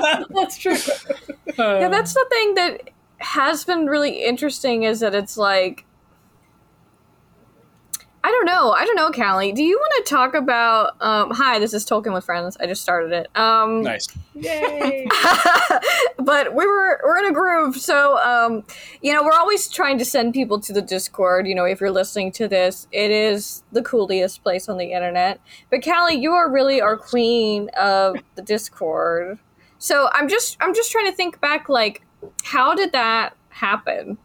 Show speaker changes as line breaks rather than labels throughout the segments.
that's true.
yeah, that's the thing that has been really interesting is that it's like I don't know. I don't know, Kali. Do you want to talk about? Um, hi, this is Tolkien with Friends. I just started it. Um,
nice.
Yay!
but we were we're in a groove, so um, you know we're always trying to send people to the Discord. You know, if you're listening to this, it is the coolest place on the internet. But Kali, you are really our queen of the Discord. So I'm just I'm just trying to think back, like, how did that happen?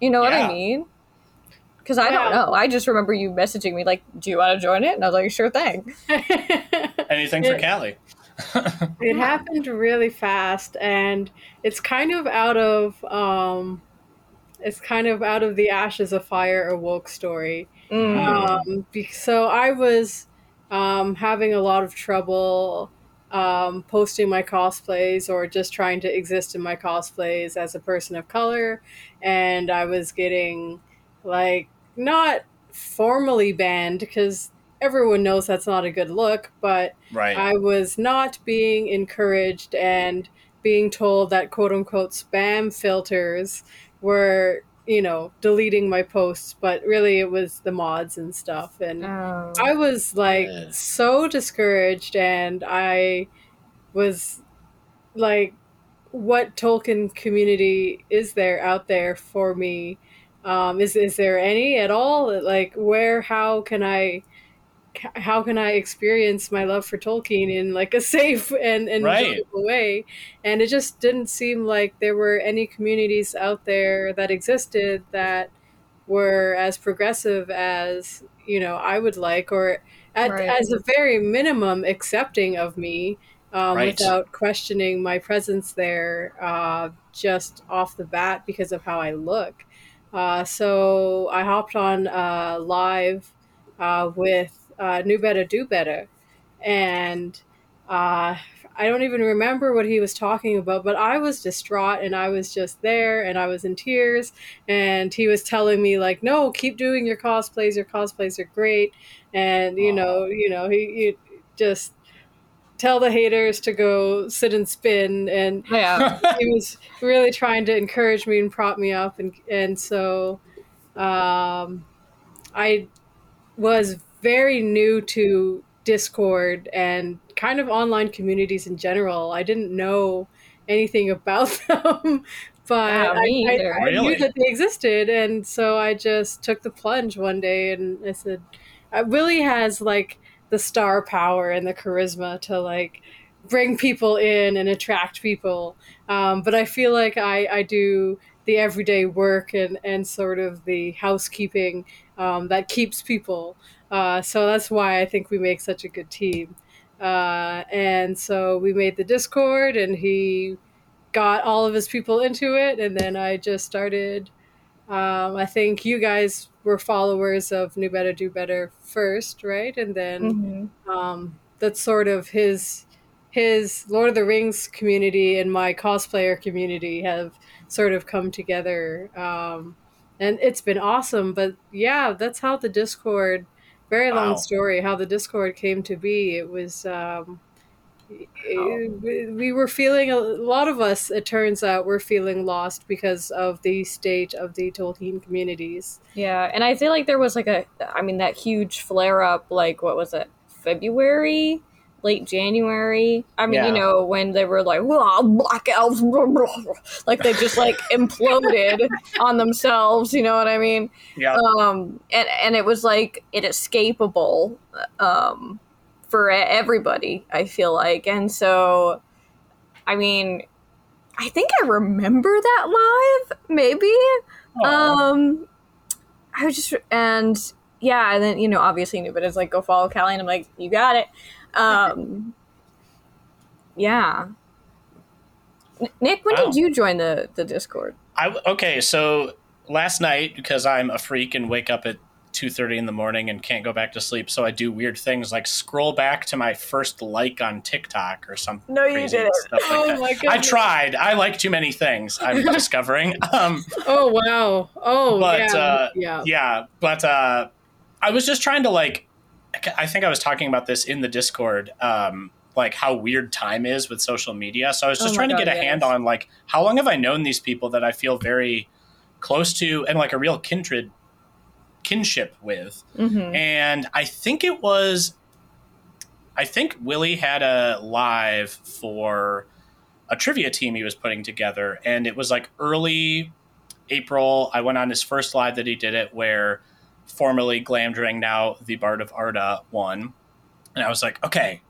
You know what I mean? Because I don't know. I just remember you messaging me like, "Do you want to join it?" And I was like, "Sure thing."
Anything for Kali?
it happened really fast and it's kind of out of um it's kind of out of the ashes of fire awoke story
Mm.
um so i was um having a lot of trouble um posting my cosplays or just trying to exist in my cosplays as a person of color and i was getting like not formally banned because everyone knows that's not a good look but
Right.
I was not being encouraged and being told that quote unquote spam filters were, you know, deleting my posts, but really it was the mods and stuff. And
Oh.
I was like
Yeah.
so discouraged and I was like, what Tolkien community is there out there for me? Um, is is there any at all? Like, where? How can I? How can I experience my love for Tolkien in like a safe and, and
Right.
enjoyable way? And it just didn't seem like there were any communities out there that existed that were as progressive as you know I would like, or at,
Right.
as a very minimum accepting of me um,
Right.
without questioning my presence there uh, just off the bat because of how I look. Uh, so I hopped on uh, live uh, with uh, New Better Do Better, and uh, I don't even remember what he was talking about, but I was distraught and I was just there and I was in tears. And he was telling me like, "No, keep doing your cosplays. Your cosplays are great." And you know, you know, he, he just tell the haters to go sit and spin and
yeah.
he was really trying to encourage me and prop me up and and so um, I was very new to Discord and kind of online communities in general. I didn't know anything about them, but
Yeah,
I, I- I,
Really?
knew that they existed, and so I just took the plunge one day and I said, uh, "Willie has like the star power and the charisma to like." bring people in and attract people um, but i feel like I, I do the everyday work and, and sort of the housekeeping um, that keeps people uh, so that's why i think we make such a good team uh, and so we made the discord and he got all of his people into it and then i just started um, i think you guys were followers of new better do better first right and then
Mhm.
um, that's sort of his his Lord of the Rings community and my cosplayer community have sort of come together, um, and it's been awesome. But yeah, that's how the Discord. Very long
Wow.
story how the Discord came to be. It was. Um, it- we- we were feeling a lot of us it turns out we're feeling lost because of the state of the tolkien communities
Yeah, and I feel like there was like a, I mean, that huge flare up, like, what was it, February? Late January. I mean, you know, when they were like, "Whoa, black elves," like they just like imploded on themselves. You know what I mean?
yeah.
Um, and and it was like inescapable, um, for everybody. I feel like, and so, I mean, I think I remember that live, maybe.
Aw.
Um, I was just and yeah, and then you know obviously knew, but it's like go follow Kali, and I'm like, you got it. Um, yeah. Nic, when
Wow.
did you join the the Discord?
I okay, so last night because I'm a freak and wake up at two thirty in the morning and can't go back to sleep, so I do weird things like scroll back to my first like on TikTok or something.
No, you didn't.
Stuff like
Oh
that.
my
I tried. I like too many things. I'm discovering. Um,
oh wow oh
But,
yeah
uh,
yeah
yeah, but uh, I was just trying to like. I think I was talking about this in the Discord. Um, like how weird time is with social media. So I was
Oh
just
my
trying to
God,
get a
yes.
hand on like how long have I known these people that I feel very close to and like a real kindred kinship with.
Mhm.
And I think it was I think Willie had a live for a trivia team he was putting together and it was like early April. I went on his first live that he did it where formerly Glamdring, now the Bard of Arda, won. And I was like, okay,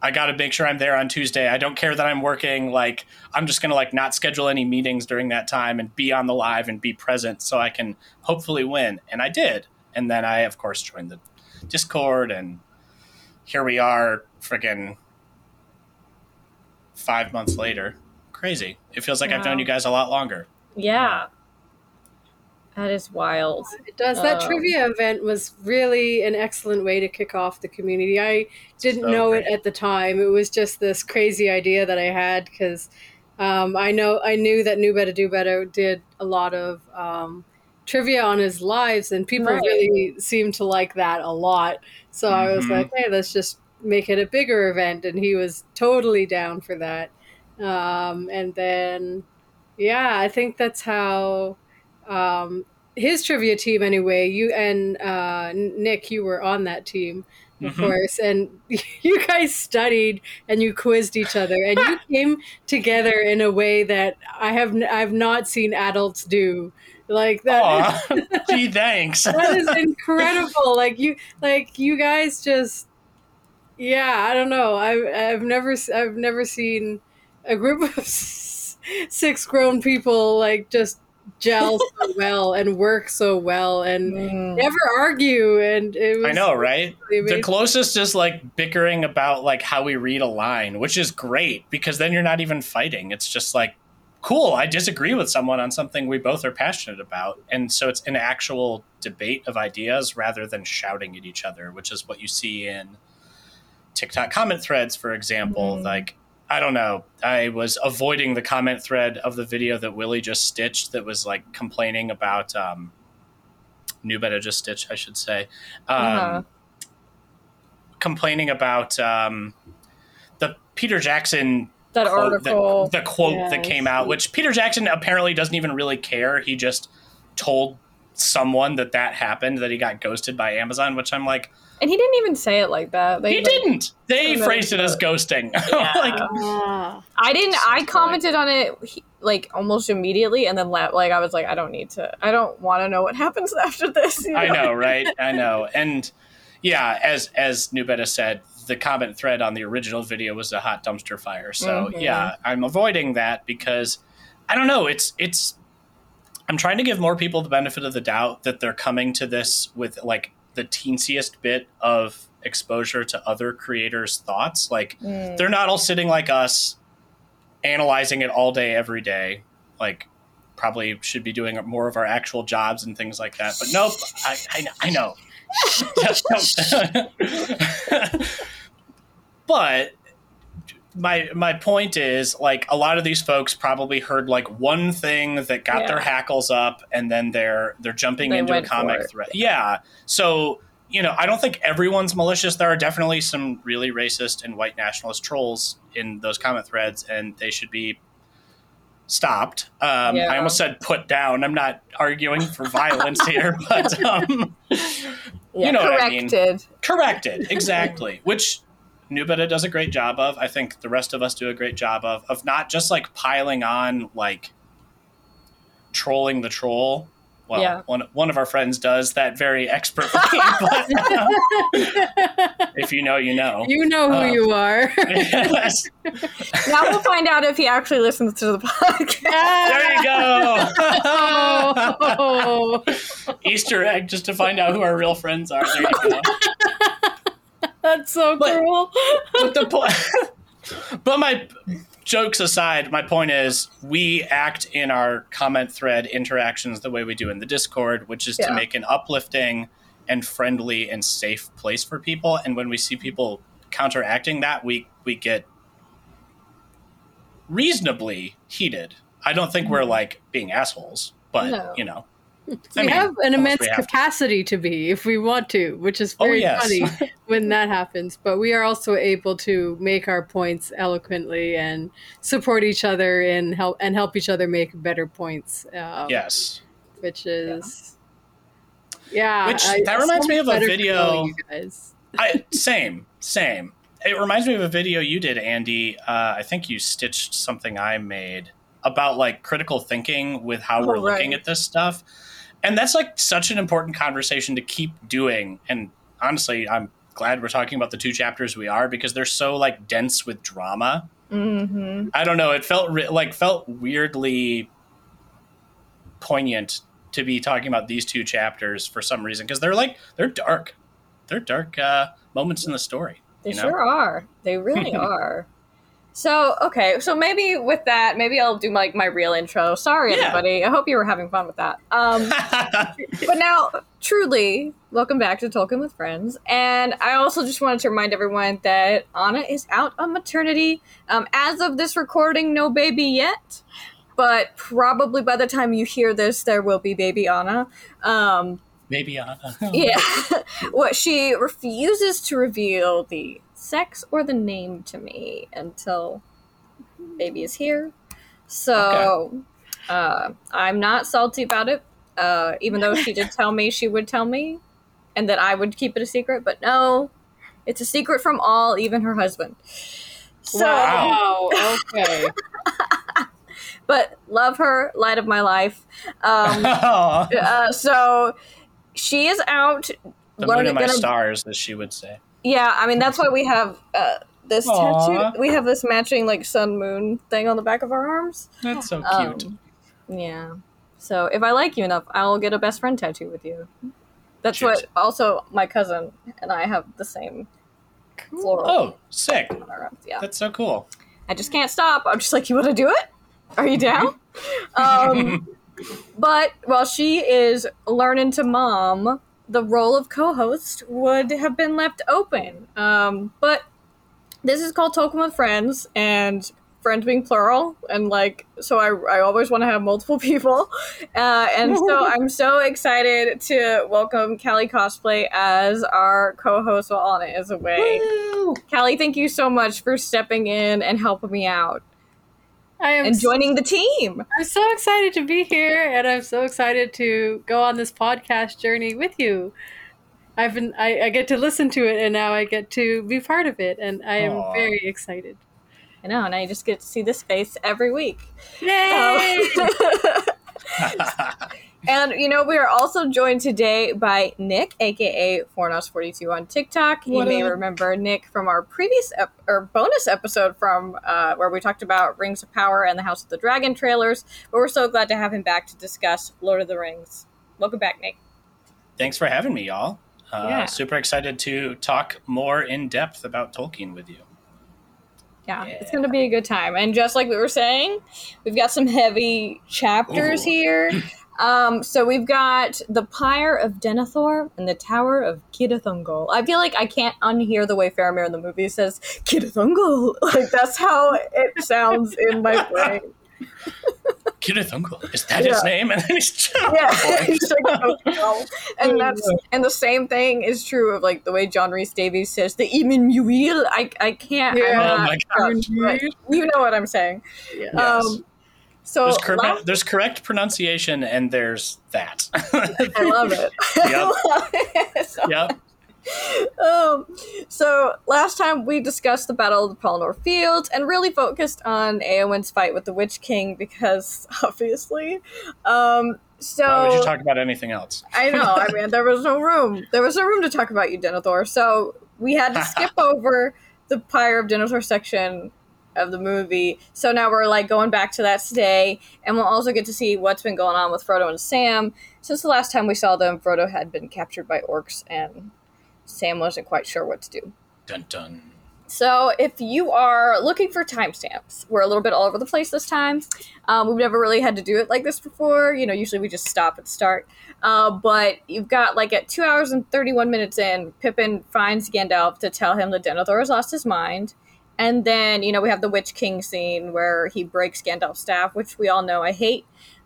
I got to make sure I'm there on Tuesday. I don't care that I'm working. Like, I'm just going to like not schedule any meetings during that time and be on the live and be present so I can hopefully win. And I did. And then I, of course, joined the Discord and here we are, freaking five months later. Crazy. It feels like I've known you guys a lot longer.
Yeah. That is wild.
It does. That
Um,
trivia event was really an excellent way to kick off the community. I didn't
So
know it at the time. It was just this crazy idea that I had because um, I know I knew that Knew Better Do Better did a lot of um, trivia on his lives, and people
Right.
really seemed to like that a lot. So I was
Mhm.
like, hey, let's just make it a bigger event, and he was totally down for that. Um, and then, yeah, I think that's how um, his trivia team anyway you and uh, Nic you were on that team of
Mhm.
course and you guys studied and you quizzed each other and you came together in a way that i have n- i've not seen adults do like that
gee, thanks.
that is incredible like you like you guys just yeah i don't know i've, I've never I've never seen a group of six grown people like just gel so well and work so well and
Mm.
never argue and it was
I know, right?
really
The closest is like bickering about like how we read a line, which is great because then you're not even fighting. It's just like, cool, I disagree with someone on something we both are passionate about. And so it's an actual debate of ideas rather than shouting at each other, which is what you see in TikTok comment threads, for example.
Mhm.
Like, I don't know. I was avoiding the comment thread of the video that Willie just stitched that was like complaining about um New Better just stitched, I should say. Um,
Uh-huh.
complaining about um, the Peter Jackson
That
quote,
article.
the, the quote that came out, which Peter Jackson apparently doesn't even really care. He just told someone that that happened, that he got ghosted by Amazon, which I'm like,
and he didn't even say it like that. They,
he
like-
didn't. They phrased it as ghosting. like,
Ah.
I didn't. I
Silly.
commented on it he- like almost immediately, and then la- like I was like, I don't need to. I don't want to know what happens after this. you
I know, right? I know. And yeah, as as Nubeta said, the comment thread on the original video was a hot dumpster fire. So
Mhm.
yeah, I'm avoiding that because I don't know. It's it's. I'm trying to give more people the benefit of the doubt that they're coming to this with like the teensiest bit of exposure to other creators' thoughts. Like
Mm.
they're not all sitting like us, analyzing it all day, every day. Like probably should be doing more of our actual jobs and things like that. But nope, I I, I know. but my my point is like a lot of these folks probably heard like one thing that got their hackles up and then they're they're jumping
They
into a comic thread. Yeah. So, you know, I don't think everyone's malicious. There are definitely some really racist and white nationalist trolls in those comment threads and they should be stopped. Um,
Yeah.
I almost said put down. I'm not arguing for violence here, but um,
Yeah,
you know what I mean.
corrected.
corrected exactly which nubeta does a great job of. I think the rest of us do a great job of of not just like piling on like trolling the troll. Well
Yeah.
one, one of our friends does that very expertly but uh, if you know you know.
You know who
Uh,
you are.
Yes.
Now we'll find out if he actually listens to the podcast.
there you go.
Oh,
easter egg just to find out who our real friends are. There you go
that's so
But-
cruel.
but the point but my jokes aside my point is we act in our comment thread interactions the way we do in the discord which is to make an uplifting and friendly and safe place for people. And when we see people counteracting that we we get reasonably heated. I don't think we're mm-hmm. like being assholes but
No.
you know I
we
mean,
have an immense
have
capacity to be if we want to, which is
Oh,
very
yes.
funny when that happens. But we are also able to make our points eloquently and support each other and help and help each other make better points. Um,
Yes.
which is yeah.
Which-
I-
that reminds
so
me of a video-. I same, same. It reminds me of a video you did, Andie. Uh, I think you stitched something I made about like critical thinking with how
Oh,
we're looking at this stuff, and that's like such an important conversation to keep doing. And honestly, I'm glad we're talking about the two chapters we are because they're so like dense with drama.
Mm-hmm.
I don't know. It felt re- like felt weirdly poignant to be talking about these two chapters for some reason because they're like they're dark. They're dark uh, moments in the story.
They
you know?
sure are. They really are. So okay, so maybe with that, maybe I'll do like my real intro. Sorry,
Yeah.
everybody. I hope you were having fun with that. Um, but now, truly, welcome back to Tolkien with Friends. And I also just wanted to remind everyone that Ahnna is out on maternity. Um, as of this recording, no baby yet, but probably by the time you hear this, there will be baby Ahnna. Um,
Maybe Ahnna.
yeah. what she refuses to reveal the sex or the name to me until baby is here. So uh, I'm not salty about it. Uh, even though she did tell me she would tell me and that I would keep it a secret, but no, it's a secret from all, even her husband. So,
wow. Okay.
but love her, light of my life. Um, uh, so she is out.
the moon and my
gonna-
stars, as she would say.
Yeah, I mean that's why we have uh, this
Aw.
tattoo. We have this matching like sun moon thing on the back of our arms.
That's so
Um,
cute.
yeah. So if I like you enough, I'll get a best friend tattoo with you. That's
Cheers.
what. Also, my cousin and I have the same floral
oh, sick.
on our arms. Yeah.
That's so cool.
I just can't stop. I'm just like, you want to do it? Are you down? um, but while she is learning to mom, the role of co-host would have been left open. Um, but this is called Tolkien with Friends, and friends being plural, and like, so I, I always want to have multiple people. Uh, and so I'm so excited to welcome Kali Cosplay as our co-host while Ahnna is away. Kali, thank you so much for stepping in and helping me out
I am
and joining the team.
I'm so excited to be here, and I'm so excited to go on this podcast journey with you. I've been, I, I get to listen to it, and now I get to be part of it, and I am
Aw.
very excited.
I know, and I just get to see this face every week.
Yay! Oh.
and you know, we are also joined today by Nic, aka Fornost42 on TikTok. You
What
may
up?
remember Nic from our previous ep- or bonus episode from uh, where we talked about Rings of Power and the House of the Dragon trailers. But we're so glad to have him back to discuss Lord of the Rings. Welcome back, Nick.
Thanks for having me, y'all. Uh,
Yeah.
Super excited to talk more in depth about Tolkien with you.
Yeah,
Yeah.
it's going to be a good time. And just like we were saying, we've got some heavy chapters
Ooh.
here. Um, so we've got the Pyre of Denethor and the Tower of Kidathungol. I feel like I can't unhear the way Faramir in the movie says Kidathungol. Like that's how it sounds in my brain.
Kirithungul. Is that his name? And then he's
Yeah, He's like, "Oh, and that's and the same thing is true of like the way John Rhys-Davies says the Emin Muil. I I can't. I'm
Yeah.
Oh my
Dutch, but you know what I'm saying.
Yeah.
Yes.
So
there's, cor- there's correct pronunciation and there's that.
I love it. I
Yep.
love it. So,
yep.
um, so last time we discussed the Battle of the Pelennor Fields and really focused on Eowyn's fight with the Witch King because obviously. Um, so
Why would you talk about anything else?
I know. I mean, there was no room. There was no room to talk about you, Denethor. So we had to skip over the Pyre of Denethor section of the movie. So now we're like going back to that today, and we'll also get to see what's been going on with Frodo and Sam. Since the last time we saw them, Frodo had been captured by orcs, and Sam wasn't quite sure what to do.
Dun dun.
So, if you are looking for timestamps, we're a little bit all over the place this time. Um, we've never really had to do it like this before. You know, usually we just stop at the start. Uh, but you've got like at two hours and 31 minutes in, Pippin finds Gandalf to tell him that Denethor has lost his mind. And then, you know, we have the Witch King scene where he breaks Gandalf's staff, which we all know I hate.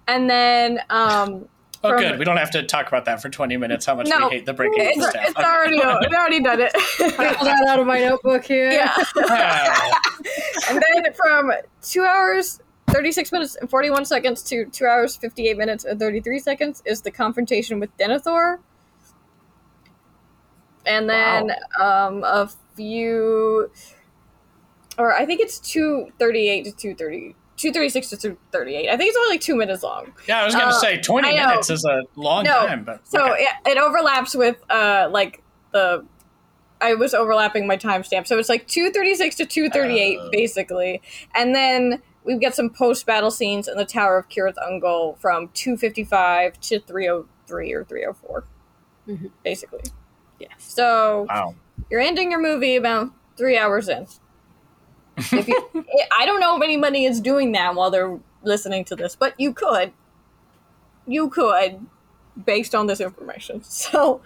And then um,
Oh,
from-
good. We don't have to talk about that for 20 minutes. How much
No.
we hate the breaking
It's,
stuff.
it's already it's already done it.
Pull that out of my notebook here.
yeah.
Ah,
and then from two hours 36 minutes and 41 seconds to two hours 58 minutes and 33 seconds is the confrontation with denethor and then um, a few or i think it's 238 to 230 236 to 238 i think it's only like two minutes long
yeah, I was going to
Uh,
say 20 minutes is a long
No.
time, but
so
okay.
it, it overlaps with uh like the I was overlapping my timestamp. So it's like 236 to 238
Oh.
basically. And then we get some post battle scenes in the Tower of Cirith Ungol from 255 to 303 or 304
Mhm.
basically.
Yeah.
So
wow.
you're ending your movie about 3 hours in. If you, I don't know if anybody is doing that while they're listening to this, but you could. You could based on this information. So,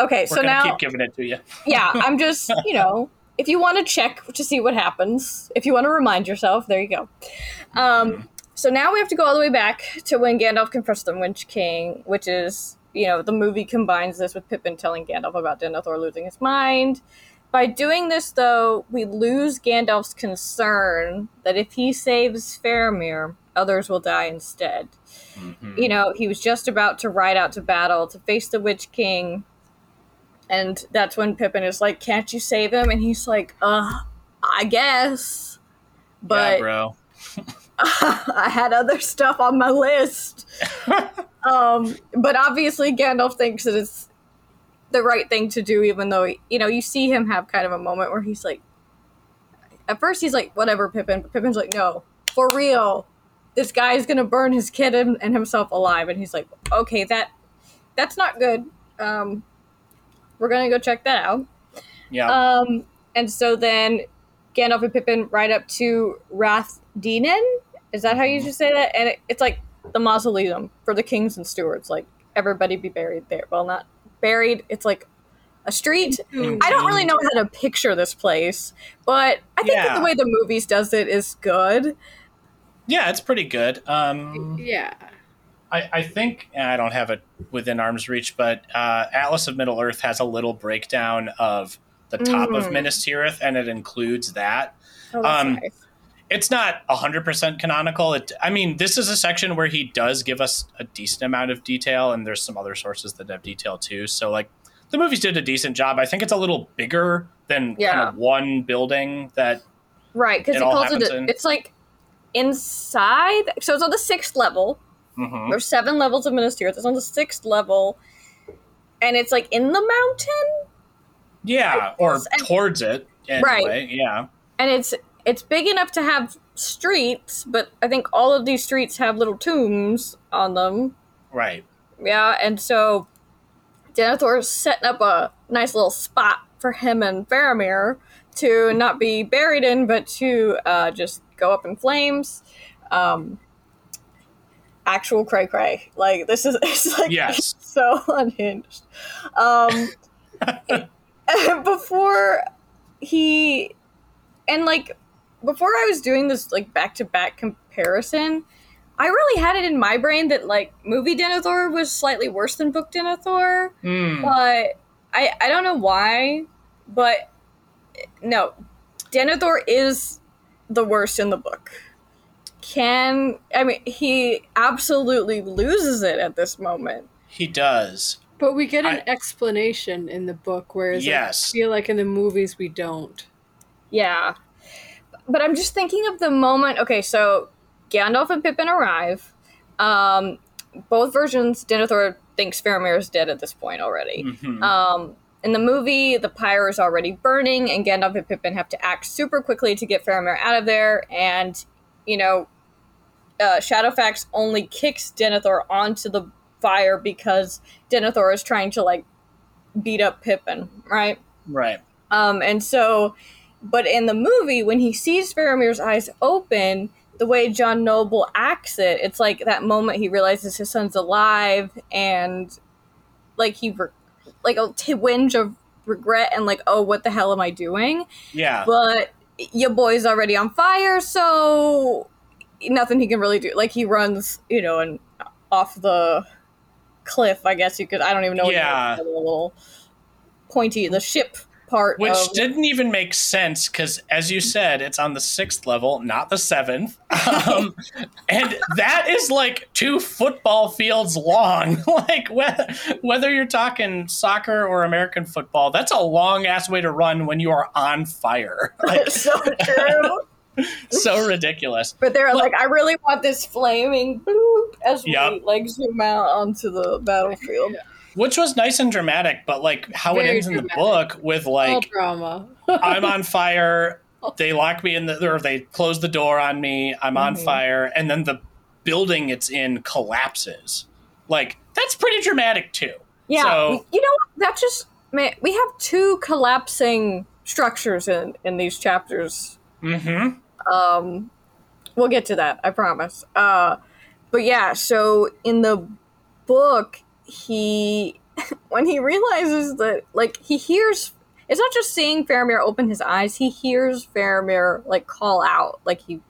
okay,
We're
so now
keep giving it to you.
yeah, I'm just, you know, if you want to check to see what happens, if you want to remind yourself, there you go. Um, so now we have to go all the way back to when Gandalf confronts the Witch King, which is, you know, the movie combines this with Pippin telling Gandalf about Denethor losing his mind. By doing this, though, we lose Gandalf's concern that if he saves Faramir, others will die instead.
Mhm.
You know, he was just about to ride out to battle to face the Witch King. And that's when Pippin is like, Can't you save him? And he's like, Uh, I guess.
yeah,
But
bro.
I had other stuff on my list. um, but obviously, Gandalf thinks that it's the right thing to do, even though, you know, you see him have kind of a moment where he's like, at first he's like, whatever, Pippin. But Pippin's like, no, for real. This guy's gonna burn his kid and, and himself alive. And he's like, okay, that that's not good. Um, we're gonna go check that out.
Yeah.
Um, and so then Gandalf and Pippin ride up to Rath Dinen. Is that how you should say that? And it, it's like the mausoleum for the kings and stewards. Like everybody be buried there. Well, not buried. It's like a street.
Mm.
I don't really know how to picture this place, but I think that the way the movies does it is good.
yeah, it's pretty good. Um,
Yeah.
I, I think and I don't have it within arm's reach, but uh, Atlas of Middle Earth has a little breakdown of the top of
Mm.
Minas Tirith, and it includes that.
Oh, that's
Um,
nice.
It's not hundred percent canonical. It, I mean, this is a section where he does give us a decent amount of detail, and there's some other sources that have detail too. So, like, the movies did a decent job. I think it's a little bigger than kind of one building that.
Right, because
it
it
all
calls it. A, It's like inside. So it's on the sixth level.
Mhm.
There's seven levels of Minas Tirith. It's on the sixth level, and it's like in the mountain,
Yeah, or
and-
towards it. Anyway.
Right.
Yeah.
and it's it's big enough to have streets, but I think all of these streets have little tombs on them.
Right.
Yeah, and so Denethor's setting up a nice little spot for him and Faramir to not be buried in, but to uh, just go up in flames. Um, actual cray cray. Like this is it's like
Yes.
so unhinged. Um, before he and like before I was doing this like back to back comparison, I really had it in my brain that like movie Denethor was slightly worse than book Denethor,
Hmm.
but I I don't know why, but no, Denethor is the worst in the book. Can I mean he absolutely loses it at this moment.
He does.
But we get an
I-
explanation in the book, whereas
Yes.
I feel like in the movies we don't.
Yeah. But I'm just thinking of the moment. Okay, so Gandalf and Pippin arrive. Um, both versions, Denethor thinks Faramir is dead at this point already.
Mhm.
Um, in the movie, the pyre is already burning, and Gandalf and Pippin have to act super quickly to get Faramir out of there. And, you know, uh, Shadowfax only kicks Denethor onto the fire because Denethor is trying to, like, beat up Pippin, right?
right.
Um, and so, but in the movie, when he sees Faramir's eyes open, the way John Noble acts it, it's like that moment he realizes his son's alive, and like he, re- like a twinge of regret and like, oh, what the hell am I doing?
Yeah.
But your boy's already on fire, so nothing he can really do. Like he runs, you know, and off the cliff. I guess you could. I don't even know.
Yeah.
a little pointy. The ship part,
Which
of,
didn't even make sense because, as you said, it's on the sixth level, not the seventh. Um, and that is like two football fields long. like, whether, whether you're talking soccer or American football, that's a long ass way to run when you are on fire. Like,
so true.
so ridiculous.
But they're like, I really want this flaming bloop as
Yep.
we like zoom out onto the battlefield.
Which was nice and dramatic, but like how it
Very
ends in the book with
All
like,
drama.
I'm on fire. They lock me in the, or they close the door on me. I'm on
Mhm.
fire, and then the building it's in collapses. Like that's pretty dramatic too.
Yeah,
So-
you know that just man, we have two collapsing structures in in these chapters.
Mm-hmm.
Um, we'll get to that, I promise. Uh, but yeah, so in the book, he when he realizes that like he hears it's not just seeing Faramir open his eyes, he hears Faramir like call out, like he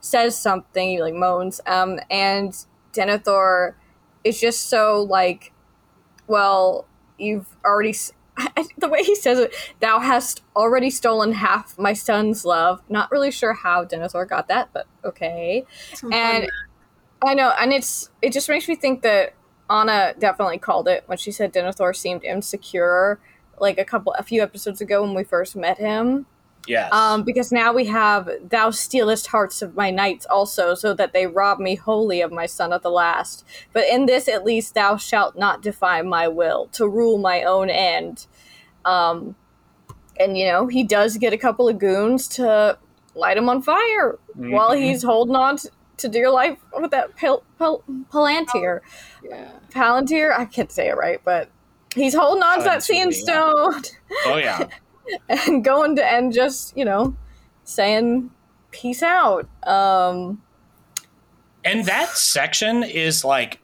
says something, he like moans, um, and Denethor is just so like, well, you've already. s- the way he says it, thou hast already stolen half my son's love. Not really sure how Denethor got that, but okay.
Some
And I know, and it's it just makes me think that Ahnna definitely called it when she said Denethor seemed insecure, like a couple, a few episodes ago when we first met him.
Yes.
Um, because now we have thou stealest hearts of my knights also, so that they rob me wholly of my son at the last. But in this at least thou shalt not defy my will, to rule my own end. Um, and you know, he does get a couple of goons to light him on fire while
Mhm.
he's holding on to, to dear life with that pal- pal- palantir.
yeah.
Palantir? I can't say it right, but he's holding on to that
Palantir,
seeing stone.
oh yeah.
and going to and just you know saying peace out um
And that section is like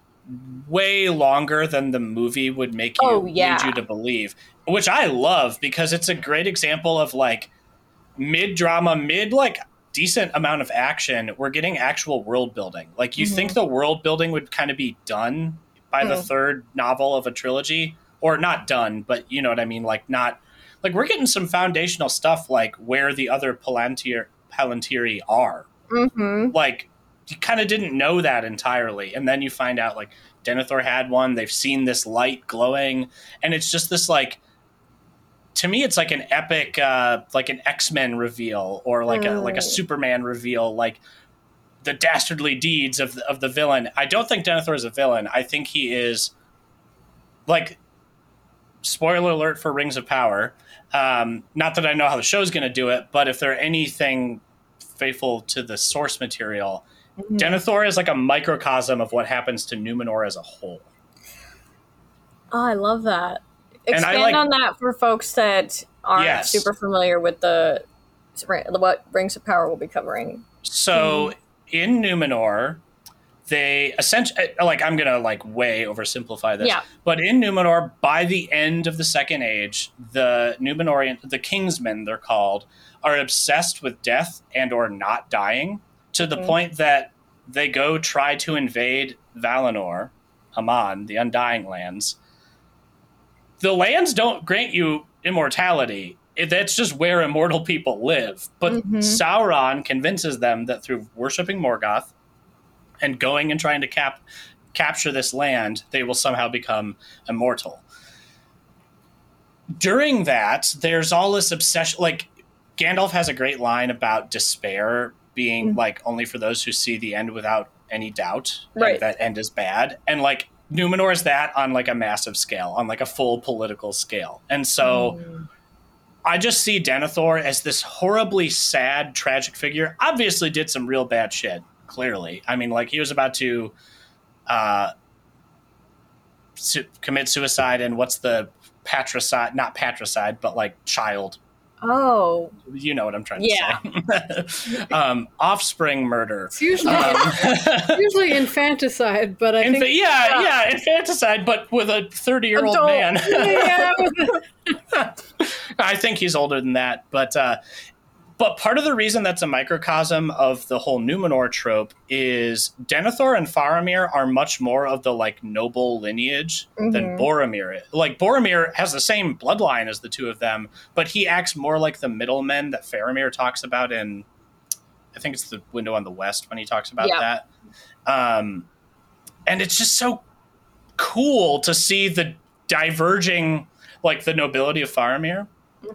way longer than the movie would make you
Oh, yeah.
lead you to believe, which I love because it's a great example of like mid drama, mid like decent amount of action. We're getting actual world building. Like you
Mhm.
think the world building would kind of be done by the
Mm.
third novel of a trilogy, or not done, but you know what I mean. Like not like we're getting some foundational stuff, like where the other Palantir Palantiri are
hmm
like you kind of didn't know that entirely and then you find out like denethor had one they've seen this light glowing and it's just this like to me it's like an epic uh like an x-men reveal or like a like a
Mm.
superman reveal like the dastardly deeds of the, of the villain. I don't think denethor is a villain. I think he is like spoiler alert for rings of power. Um, not that i know how the show's going to do it but if they're anything faithful to the source material
Mm-hmm.
denethor is like a microcosm of what happens to numenor as a whole.
Oh i love that expand
like-
on that for folks that aren't
Yes.
super familiar with the what rings of power we'll be covering
So in Numenor, they essentially like I'm gonna like way oversimplify this.
Yeah.
But in Numenor, by the end of the Second Age, the Numenorean, the Kingsmen, they're called, are obsessed with death and or not dying to the
Mhm.
point that they go try to invade Valinor, Aman, the Undying Lands. The lands don't grant you immortality. It, that's just where immortal people live. But
Mhm.
Sauron convinces them that through worshiping Morgoth and going and trying to cap capture this land, they will somehow become immortal. During that, there's all this obsession. Like Gandalf has a great line about despair being
Mhm.
like only for those who see the end without any doubt.
Right.
that end is bad. And like Numenor is that on like a massive scale, on like a full political scale. And so.
Mm.
I just see Denethor as this horribly sad, tragic figure. Obviously, did some real bad shit. Clearly, I mean, like he was about to uh, su- commit suicide, and what's the patricide? Not patricide, but like child.
Oh
You know what I'm trying to say. um, offspring murder.
It's usually
Um,
usually infanticide, but I
infa-
think
yeah,
Yeah.
yeah, infanticide, but with a 30 year old man.
yeah,
I think he's older than that, but uh, but part of the reason that's a microcosm of the whole Numenor trope is Denethor and Faramir are much more of the like noble lineage than
Mhm.
Boromir. Like Boromir has the same bloodline as the two of them, but he acts more like the middleman that Faramir talks about in I think it's the window on the west when he talks about
Yeah.
that. Um, and it's just so cool to see the diverging like the nobility of Faramir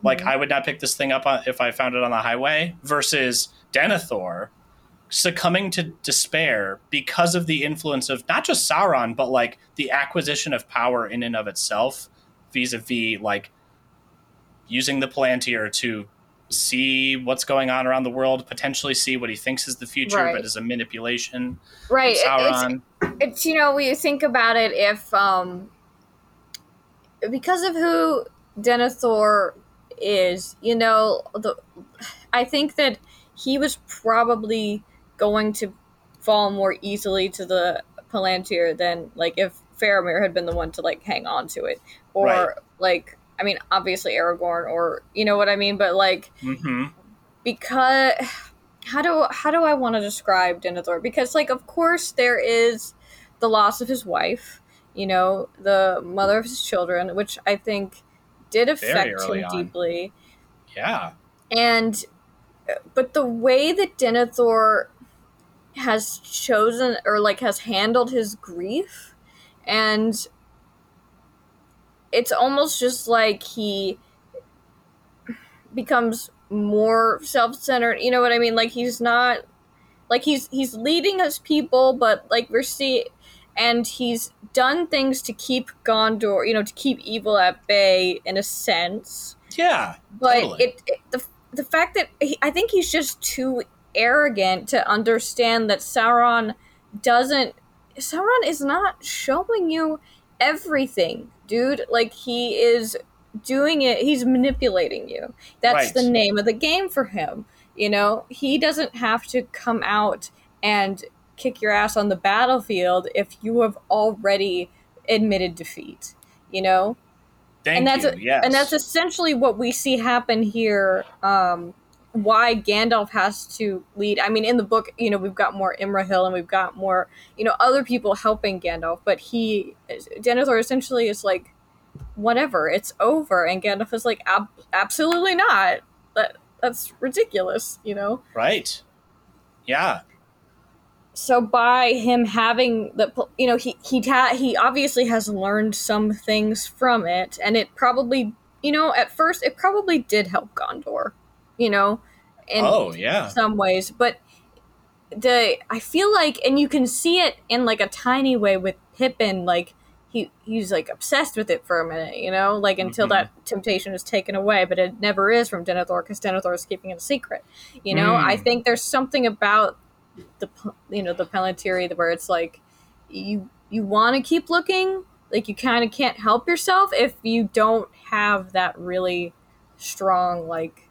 like
Mm-hmm.
I would not pick this thing up on, if I found it on the highway versus Denethor succumbing to despair because of the influence of not just Sauron but like the acquisition of power in and of itself vis-a-vis like using the Palantir to see what's going on around the world potentially see what he thinks is the future
Right.
but is a manipulation
right. it- it's,
Sauron
it's you know we think about it if um because of who Denethor is, you know, the I think that he was probably going to fall more easily to the Palantir than like if Faramir had been the one to like hang on to it or
Right.
like I mean obviously Aragorn or you know what I mean but like
hmm
because how do how do I want to describe Denethor? Because like of course there is the loss of his wife, you know, the mother of his children, which I think did affect him
on.
deeply.
yeah
And but the way that Denethor has chosen or like has handled his grief and it's almost just like he becomes more self-centered you know what i mean like he's not like he's he's leading his people but like we're see and he's done things to keep gondor you know to keep evil at bay in a sense
yeah
but
Totally.
it, it the the fact that he, I think he's just too arrogant to understand that Sauron doesn't Sauron is not showing you everything, dude. Like he is doing it, he's manipulating you. That's
Right.
the name of the game for him. You know, he doesn't have to come out and kick your ass on the battlefield if you have already admitted defeat. You know?
thank
and that's
you yes
and that's essentially what we see happen here um why Gandalf has to lead. I mean, in the book, you know, we've got more Imrahil and we've got more, you know, other people helping Gandalf, but he, Denethor essentially is like, whatever, it's over. And Gandalf is like, Ab- absolutely not. That That's ridiculous, you know?
right yeah
so by him having the you know he he ha- he obviously has learned some things from it and it probably you know at first it probably did help Gondor you know in
oh yeah
some ways but the I feel like and you can see it in like a tiny way with Pippin like he he's like obsessed with it for a minute you know like until
Mhm.
that temptation is taken away but it never is from Denethor because Denethor is keeping it a secret you know
Mm.
I think there's something about the you know the Palantiri where it's like you you want to keep looking like you kind of can't help yourself if you don't have that really strong like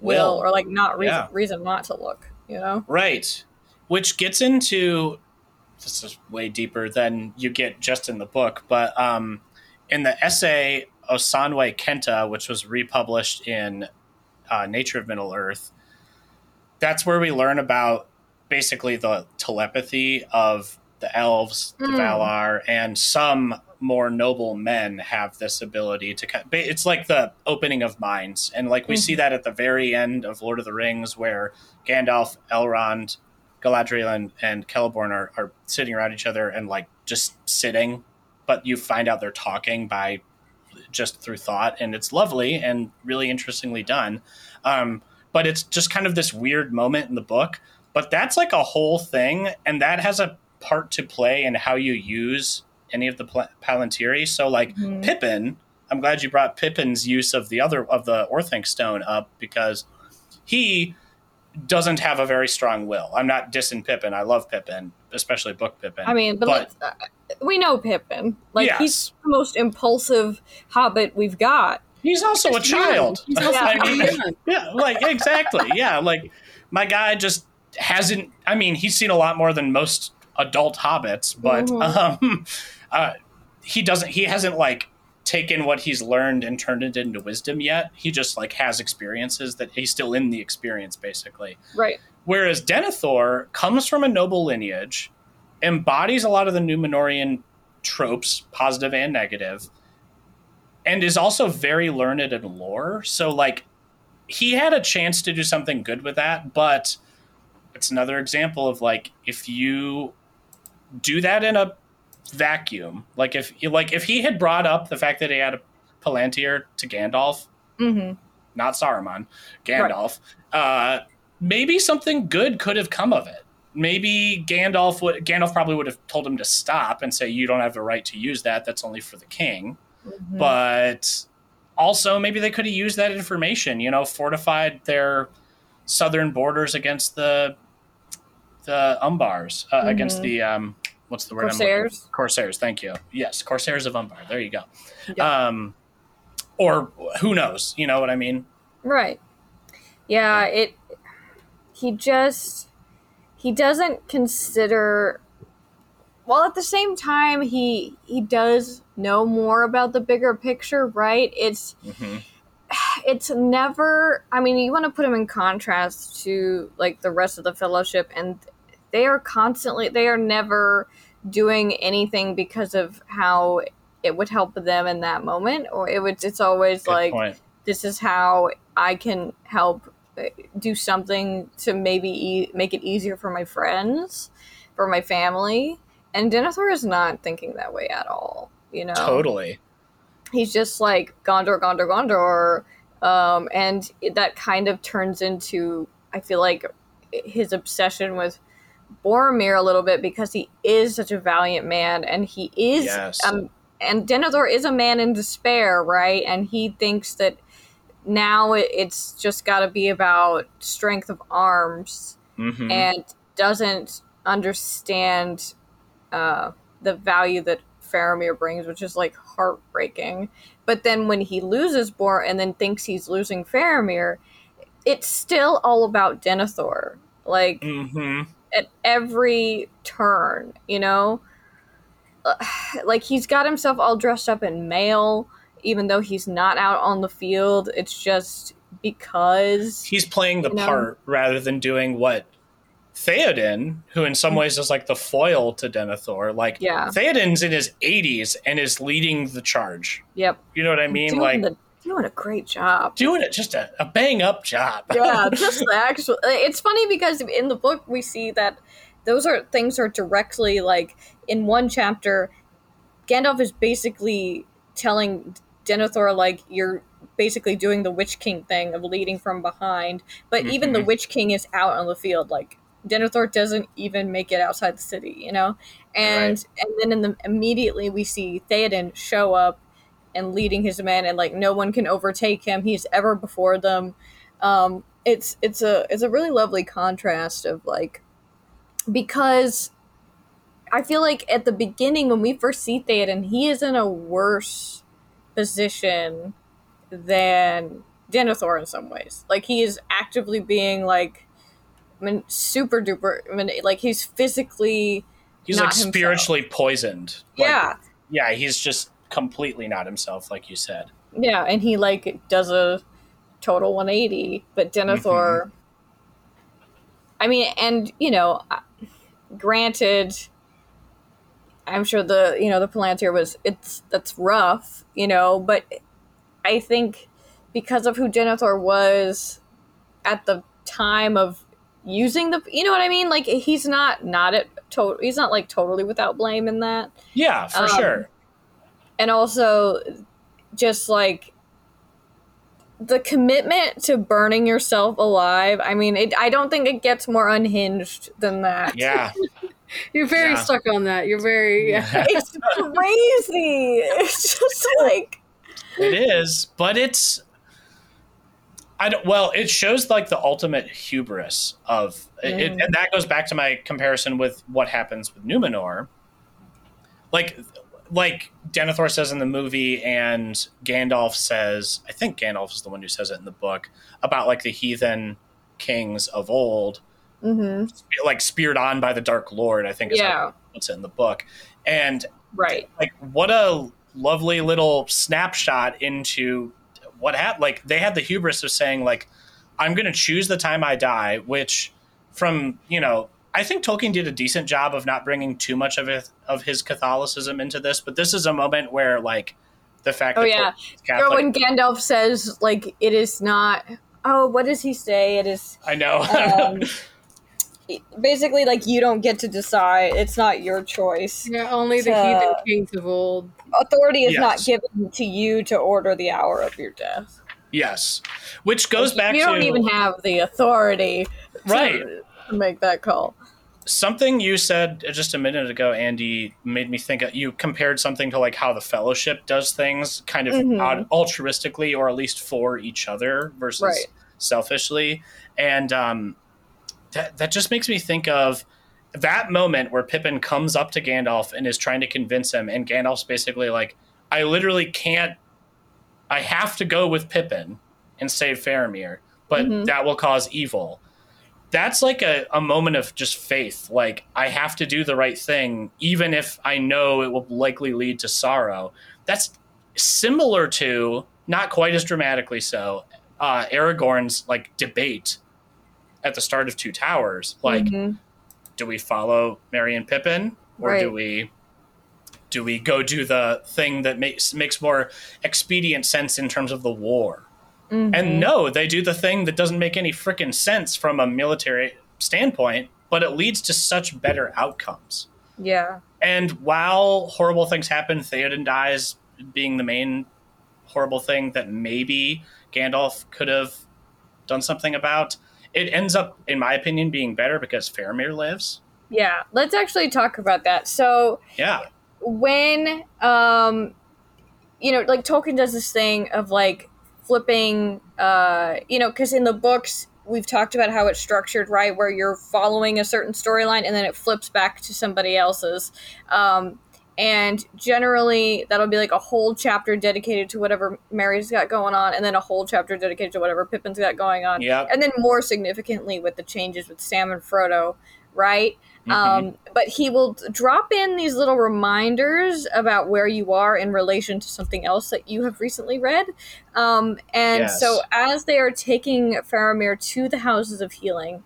will,
Will.
or like not reason
Yeah.
reason not to look you know
Right. Which gets into this is way deeper than you get just in the book, but um, in the essay Osanwe-kenta, which was republished in uh, Nature of Middle Earth, that's where we learn about basically the telepathy of the elves, the
Mm.
Valar, and some more noble men have this ability to. ba- It's like the opening of minds, and like we see that at the very end of Lord of the Rings, where Gandalf, Elrond, Galadriel, and, and Celeborn are, are sitting around each other and like just sitting, but you find out they're talking by just through thought, and it's lovely and really interestingly done. Um, but it's just kind of this weird moment in the book. But that's like a whole thing, and that has a part to play in how you use any of the pl- Palantiri. So, like
Mhm.
Pippin, I'm glad you brought Pippin's use of the other of the Orthanc stone up because he doesn't have a very strong will. I'm not dissing Pippin. I love Pippin, especially book Pippin.
I mean but,
But-
uh, we know Pippin like
Yes.
he's the most impulsive hobbit we've got
he's also a
He's
child.
Also
I mean, yeah, like exactly. Yeah, like my guy just hasn't. I mean, he's seen a lot more than most adult hobbits, but
Mhm.
um, uh, he doesn't. He hasn't like taken what he's learned and turned it into wisdom yet. He just like has experiences that he's still in the experience basically.
Right.
Whereas Denethor comes from a noble lineage, embodies a lot of the Numenorean tropes, positive and negative, and is also very learned in lore. So like he had a chance to do something good with that, but it's another example of like if you do that in a vacuum, like if like if he had brought up the fact that he had a Palantir to Gandalf,
Mm-hmm.
not Saruman, Gandalf, uh, maybe something good could have come of it. Maybe Gandalf would Gandalf probably would have told him to stop and say you don't have the right to use that. That's only for the king.
Mm-hmm.
But also maybe they could have used that information, you know, fortified their southern borders against the the Umbars, uh, against
Mhm.
the um what's the word I'm?
Corsairs.
Corsairs, thank you. Yes, Corsairs of Umbar. There you go.
Yeah.
Um or who knows, you know what I mean?
Right. Yeah, it he just he doesn't consider while at the same time he he does know more about the bigger picture, right? It's
hmm
it's never I mean, you want to put them in contrast to like the rest of the fellowship and they are constantly they are never doing anything because of how it would help them in that moment or it would it's always
Good
like
point.
this is how I can help uh, do something to maybe e- make it easier for my friends, for my family. And Denethor is not thinking that way at all. You know,
Totally.
He's just like Gondor, Gondor, Gondor, um, and that kind of turns into I feel like his obsession with Boromir a little bit because he is such a valiant man and he is
Yes.
um and Denethor is a man in despair, right? And he thinks that now it, it's just got to be about strength of arms
hmm
and doesn't understand uh, the value that Faramir brings, which is like heartbreaking. But then when he loses Bor and then thinks he's losing Faramir, it's still all about Denethor. Like
hmm
at every turn, you know? Like he's got himself all dressed up in mail, even though he's not out on the field. It's just because.
He's playing the
You know?
part rather than doing what Theoden, who in some ways is like the foil to Denethor, like
Yeah.
Theoden's in his 80s and is leading the charge.
Yep.
You know what I mean?
doing
like
the, doing a great job.
doing it just a, a bang up job.
yeah, just the actual. It's funny because in the book we see that those are things are directly like in one chapter, Gandalf is basically telling Denethor like you're basically doing the Witch King thing of leading from behind, but even the
Mhm.
Witch King is out on the field. Like Denethor doesn't even make it outside the city, you know, and and then in the immediately we see Theoden show up and leading his men and like no one can overtake him. He's ever before them. Um it's it's a it's a really lovely contrast of like because i feel like at the beginning when we first see Theoden he is in a worse position than Denethor in some ways. Like he is actively being like I mean, super duper I mean, like he's physically
He's like
himself.
spiritually poisoned. Like,
yeah
Yeah, he's just completely not himself, like you said.
Yeah, and he like does a total 180, but Denethor. Mm-hmm. I mean, and you know, granted, I'm sure the you know the Palantir was it's that's rough, you know, but I think because of who Denethor was at the time of using the, you know what I mean? Like he's not not at total, he's not like totally without blame in that
Yeah, for
Um,
sure.
and also just like the commitment to burning yourself alive i mean it, i don't think it gets more unhinged than that
Yeah.
You're very
Yeah.
stuck on that. You're very yeah.
it's crazy it's just like
it is, but it's I don't well, it shows like the ultimate hubris of it,
Mm.
and that goes back to my comparison with what happens with Numenor. Like like Denethor says in the movie and Gandalf says, I think Gandalf is the one who says it in the book about like the heathen kings of old
hmm
like speared on by the dark lord, I think is how
yeah
puts it in the book. And
right
like what a lovely little snapshot into what happened. Like they had the hubris of saying, like, I'm going to choose the time I die, which from, you know, I think Tolkien did a decent job of not bringing too much of it, of his Catholicism into this, but this is a moment where like the fact
Oh
that
yeah,
Catholic,
when Gandalf says like it is not. Oh, what does he say? It is
I know.
um, basically like you don't get to decide. It's not your choice.
Yeah, only the heathen kings of old.
Authority is not given to you to order the hour of your death.
yes, which goes back
you
to
don't even have the authority
Right.
to make that call.
something you said just a minute ago, Andie, made me think. You compared something to like how the Fellowship does things, kind of
Mhm.
out- altruistically, or at least for each other versus
Right.
selfishly, and um, that that just makes me think of that moment where Pippin comes up to Gandalf and is trying to convince him, and Gandalf's basically like, "I literally can't. I have to go with Pippin and save Faramir, but
Mhm.
that will cause evil." That's like a, a moment of just faith. Like, I have to do the right thing, even if I know it will likely lead to sorrow. That's similar to, not quite as dramatically so, uh, Aragorn's like debate at the start of Two Towers. Like,
Mhm.
do we follow Merry and Pippin or do we do we go do the thing that makes makes more expedient sense in terms of the war?
Mhm.
And no, they do the thing that doesn't make any freaking sense from a military standpoint, but it leads to such better outcomes.
yeah,
And while horrible things happen, Theoden dies being the main horrible thing that maybe Gandalf could have done something about. It ends up, in my opinion, being better because Faramir lives.
yeah. Let's actually talk about that. So
Yeah.
when um you know like tolkien does this thing of like flipping uh you know because in the books we've talked about how it's structured right where you're following a certain storyline and then it flips back to somebody else's um and generally that'll be like a whole chapter dedicated to whatever merry's got going on and then a whole chapter dedicated to whatever pippin's got going on
Yep.
and then more significantly with the changes with sam and frodo right
Mhm.
um, but he will drop in these little reminders about where you are in relation to something else that you have recently read. Um, and
Yes.
so, as they are taking Faramir to the houses of healing,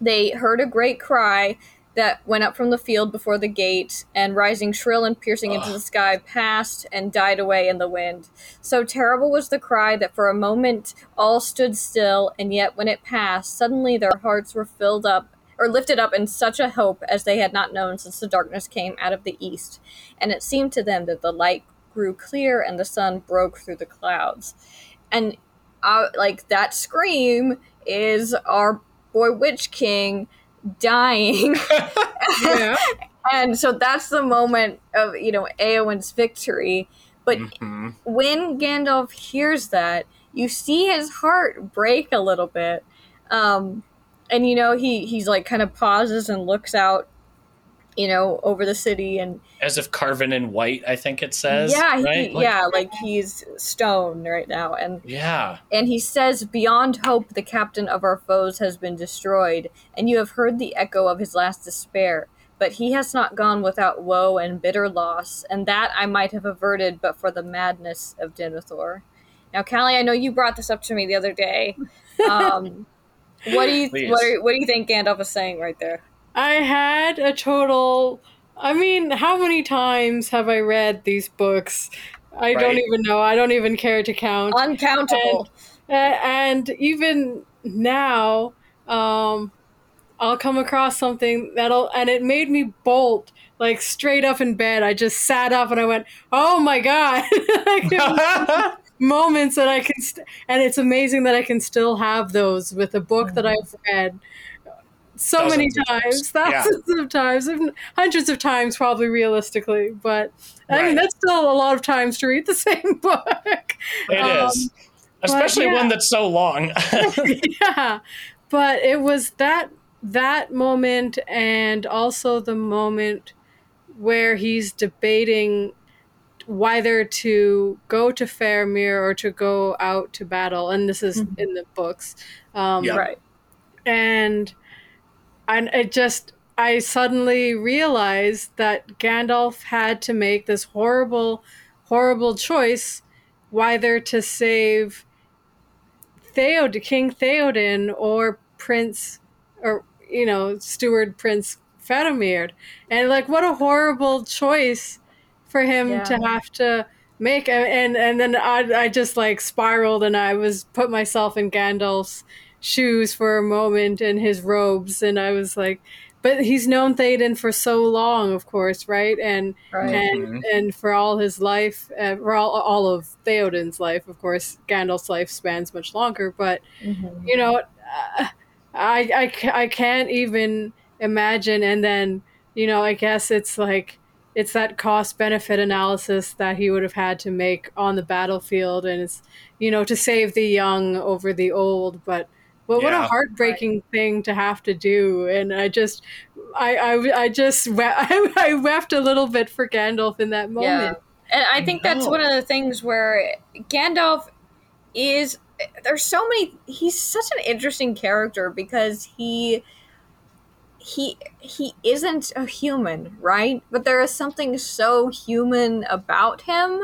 they heard a great cry that went up from the field before the gate, and rising shrill and piercing into the sky, passed and died away in the wind. So terrible was the cry that for a moment all stood still, and yet when it passed, suddenly their hearts were filled up or lifted up in such a hope as they had not known since the darkness came out of the east. And it seemed to them that the light grew clear and the sun broke through the clouds. And uh, like that scream is our boy Witch King dying.
Yeah.
and so that's the moment of, you know, Eowyn's victory. But
Mhm.
when Gandalf hears that, you see his heart break a little bit. Um, and you know, he he's like kind of pauses and looks out, you know, over the city and
as if carven in white, I think it says.
yeah, he,
right? Like-
yeah, like he's stone right now and
Yeah.
and he says, Beyond hope, the captain of our foes has been destroyed, and you have heard the echo of his last despair. But he has not gone without woe and bitter loss, and that I might have averted but for the madness of Denethor. Now, Kali, I know you brought this up to me the other day. Um, what do you
Please.
what, are, what do you think Gandalf is saying right there?
I had a total. I mean, how many times have I read these books? I don't even know. I don't even care to count.
Uncountable.
A- and even now, um, I'll come across something that'll, and it made me bolt like straight up in bed. I just sat up and I went, "Oh my god!" Like, moments that I can, st- and it's amazing that I can still have those with a book that I've read so many
Dozens
times,
times. Yeah.
thousands of times, hundreds of times, probably realistically. But I
Right.
mean, that's still a lot of times to read the same book.
It
Um,
is, Especially
yeah.
one that's so long.
yeah, but it was that that moment, and also the moment where he's debating whether to go to Faramir or to go out to battle, and this is
Mhm.
in the books. Um,
Yeah.
Right.
and and it just I suddenly realized that Gandalf had to make this horrible horrible choice whether to save Theod King Theoden or Prince or you know Steward Prince Faramir and like what a horrible choice for him
Yeah.
to have to make and and then I, I just like spiraled and I was put myself in Gandalf's shoes for a moment and his robes and I was like but he's known Theoden for so long of course right and
Right.
and and for all his life uh, for all, all of Theoden's life of course Gandalf's life spans much longer but
Mhm.
you know uh, I, I I can't even imagine and then you know I guess it's like it's that cost benefit analysis that he would have had to make on the battlefield and it's you know to save the young over the old but but what a
Yeah.
heartbreaking thing to have to do and I just I I, I just we- I, I wept a little bit for Gandalf in that moment
And I think that's one of the things where Gandalf is. There's so many. He's such an interesting character because he he he isn't a human, right? But there is something so human about him.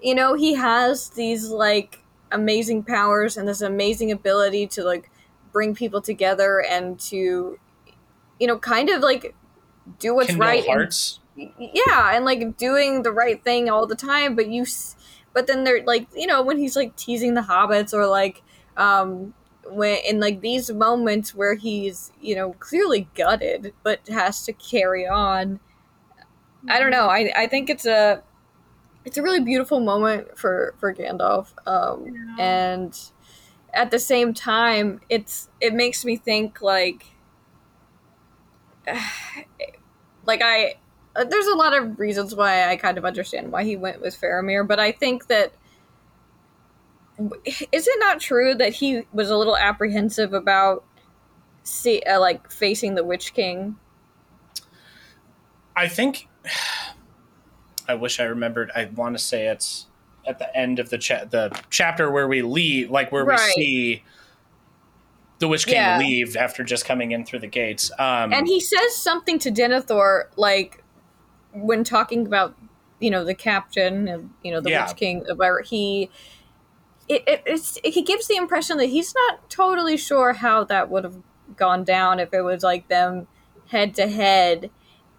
You know, he has these like amazing powers and this amazing ability to like bring people together and to you know kind of like do what's
Kindle
right and yeah and like doing the right thing all the time but you but then they're like you know when he's like teasing the hobbits or like um when in like these moments where he's you know clearly gutted but has to carry on i don't know. I i think it's a it's a really beautiful moment for for gandalf um and at the same time it's it makes me think like like i uh, there's a lot of reasons why I kind of understand why he went with Faramir, but I think that is it not true that he was a little apprehensive about see uh, like facing the Witch King?
I think. I wish I remembered. I want to say it's at the end of the cha- the chapter where we leave, like where
Right.
we see the Witch King
Yeah.
leave after just coming in through the gates. Um,
And he says something to Denethor like when talking about you know the captain and you know the
Yeah.
Witch King, where he. It, it, it's, he gives the impression that he's not totally sure how that would have gone down if it was like them head to head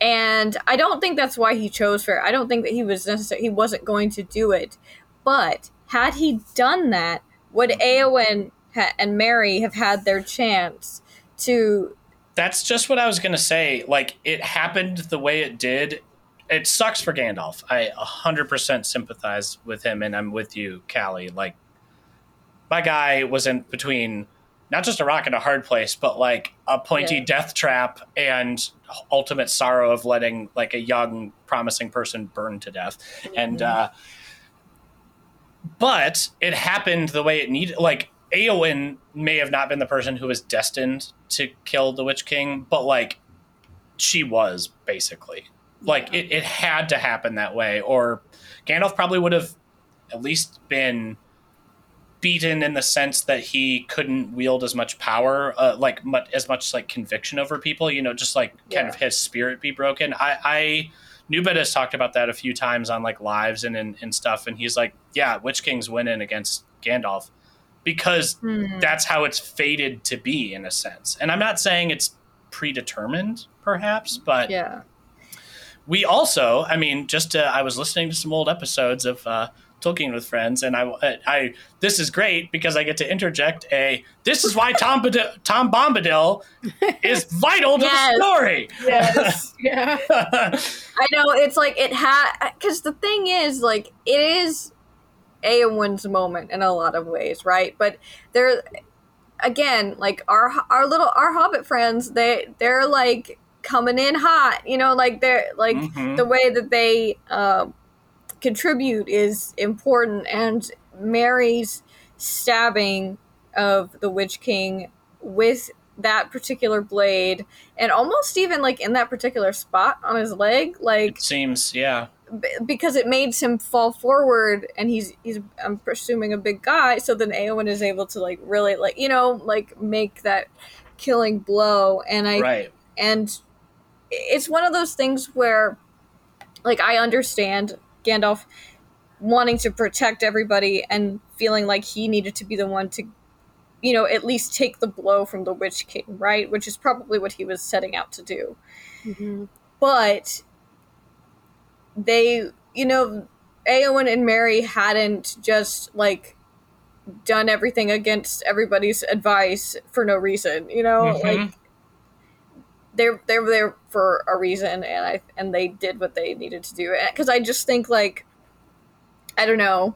and i don't think that's why he chose fair i don't think that he was necessarily he wasn't going to do it but had he done that would Eowyn ha- and merry have had their chance to
That's just what I was gonna say. Like it happened the way it did. It sucks for Gandalf. I 100% sympathize with him, and I'm with you, Kali. Like my guy was in between not just a rock and a hard place, but like a pointy
Yeah.
death trap and ultimate sorrow of letting like a young, promising person burn to death. And uh, but it happened the way it needed. Like Eowyn may have not been the person who was destined to kill the Witch King, but like she was basically. Like it, it had to happen that way, or Gandalf probably would have at least been beaten in the sense that he couldn't wield as much power, uh, like as much like conviction over people. You know, just like kind
Yeah.
of his spirit be broken. I, I Newbed has talked about that a few times on like lives and, and and stuff, and he's like, yeah, Witch King's winning against Gandalf because that's how it's fated to be in a sense. And I'm not saying it's predetermined, perhaps, but
yeah
we also, I mean, just uh, I was listening to some old episodes of uh, Tolkien with friends, and I, I, this is great because I get to interject a. This is why Tom Bod- Tom Bombadil is vital to
Yes.
the story.
yes yeah
I know it's like it had because the thing is like it is a Eowyn's moment in a lot of ways, right? But there, again, like our our little our Hobbit friends, they they're like coming in hot, you know, like they're like
Mhm.
the way that they um, contribute is important, and Merry's stabbing of the Witch King with that particular blade and almost even like in that particular spot on his leg like
it seems, yeah,
b- because it made him fall forward and he's he's I'm presuming a big guy so then Eowyn is able to like really like you know like make that killing blow and I
right.
and it's one of those things where like I understand Gandalf wanting to protect everybody and feeling like he needed to be the one to you know at least take the blow from the witch king right which is probably what he was setting out to do
Mhm.
but they you know Eowyn and Merry hadn't just like done everything against everybody's advice for no reason you know
Mhm.
like they're they're there for a reason and I and they did what they needed to do. Because I just think like I don't know.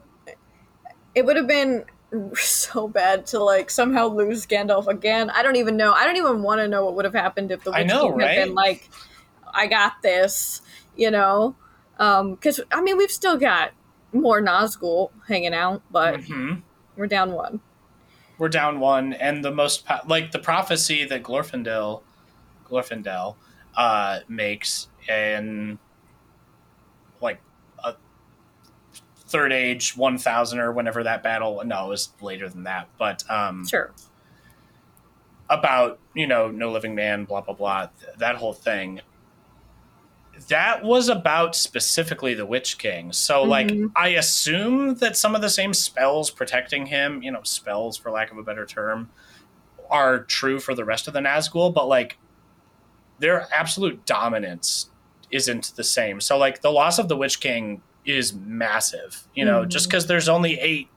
It would have been so bad to like somehow lose Gandalf again. I don't even know. I don't even want to know what would have happened if the
I
Witch
know,
King
right?
had been like I got this you know? Because I mean we've still got more Nazgul hanging out but
Mhm.
we're down one.
We're down one, and the most like the prophecy that Glorfindel, Glorfindel, uh, makes in like a third age one thousand or whenever that battle. No, it was later than that, but um,
sure
about you know no living man, blah blah blah, th- that whole thing. That was about specifically the Witch King. So, like,
Mhm.
I assume that some of the same spells protecting him, you know, spells for lack of a better term, are true for the rest of the Nazgul, but like, their absolute dominance isn't the same. So, like, the loss of the Witch King is massive, you know,
Mhm.
just because there's only eight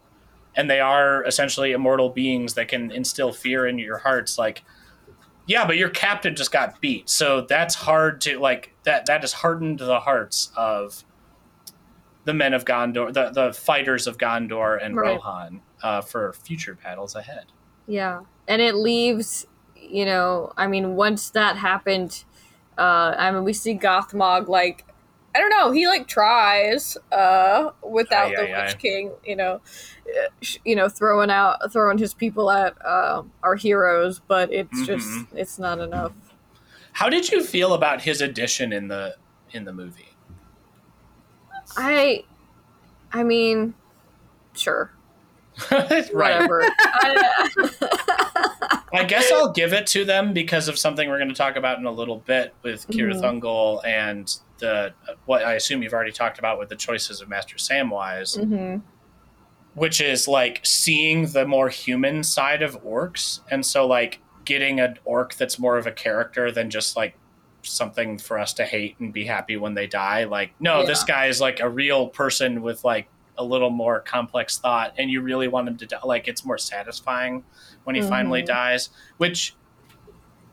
and they are essentially immortal beings that can instill fear into your hearts like yeah but your captain just got beat so that's hard to like that that has hardened the hearts of the men of gondor the, the fighters of gondor and
Right.
rohan uh, for future battles ahead
Yeah. And it leaves, you know, I mean, once that happened, uh, I mean, we see Gothmog, like, I don't know, he, like, tries, uh, without
Aye,
the
aye,
Witch
aye.
King, you know, sh- you know, throwing out, throwing his people at, uh, our heroes, but it's just,
Mhm.
it's not enough.
how did you feel about his addition in the in the movie
I, I mean, sure,
right
whatever. I,
I guess I'll give it to them because of something we're going to talk about in a little bit with Cirith
Mhm.
Ungol and the what I assume you've already talked about with the choices of Master Samwise,
mhm.
which is like seeing the more human side of orcs, and so like getting an orc that's more of a character than just like something for us to hate and be happy when they die. Like, no, this guy is like a real person with like a little more complex thought, and you really want him to die. Like, it's more satisfying when he finally
Mhm.
dies, which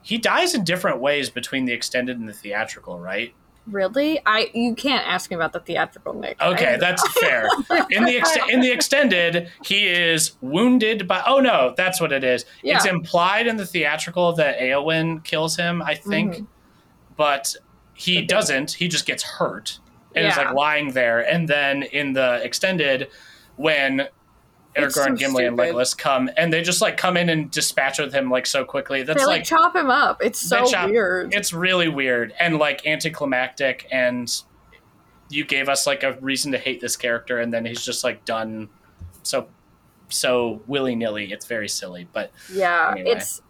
he dies in different ways between the extended and the theatrical, right?
Really? I you can't ask me about the theatrical Nic.
Okay,
I-
that's fair. In the ex- in the extended, he is wounded by. Oh no, that's what it is. It's implied in the theatrical that Eowyn kills him, I think,
Mhm.
but he
Okay.
doesn't. He just gets hurt and is like lying there. And then in the extended, when Aragorn,
so
Gimli, and. Legolas come, and they just like come in and dispatch with him like so quickly. That's
they like,
like
chop him up. It's so
chop-
weird.
it's really weird and like anticlimactic and you gave us like a reason to hate this character and then he's just like done so so willy-nilly it's very silly but
yeah,
anyway.
it's.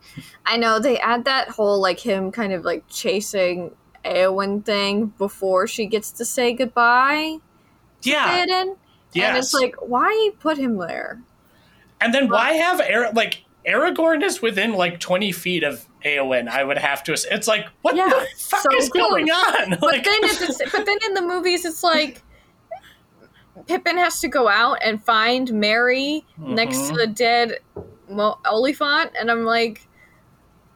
I know they add that whole like him kind of like chasing Eowyn thing before she gets to say goodbye.
yeah
Theoden.
Yes.
And it's like, why put him there?
and then why have Ara- like aragorn is within like 20 feet of Eowyn, I would have to. It's like, what
Yeah,
the fuck
so
is
close.
going on?
But
Like,
then, at the, but then in the movies, it's like Pippin has to go out and find Merry next to
Mhm.
the dead Mo- Oliphant, and I'm like,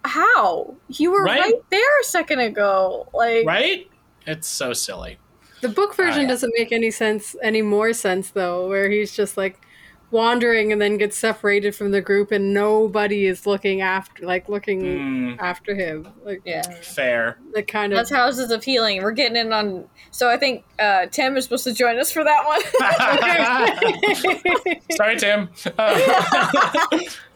how? You were
Right?
right, there a second ago. Like,
right? It's so silly.
The book version
Ah, yeah.
doesn't make any sense, any more sense though, where he's just like wandering and then gets separated from the group and nobody is looking after, like looking
Mm,
after him. Like
yeah.
fair.
the kind of
That's houses of healing. We're getting in on. So I think uh, Tim is supposed to join us for that one.
Sorry, Tim. Uh,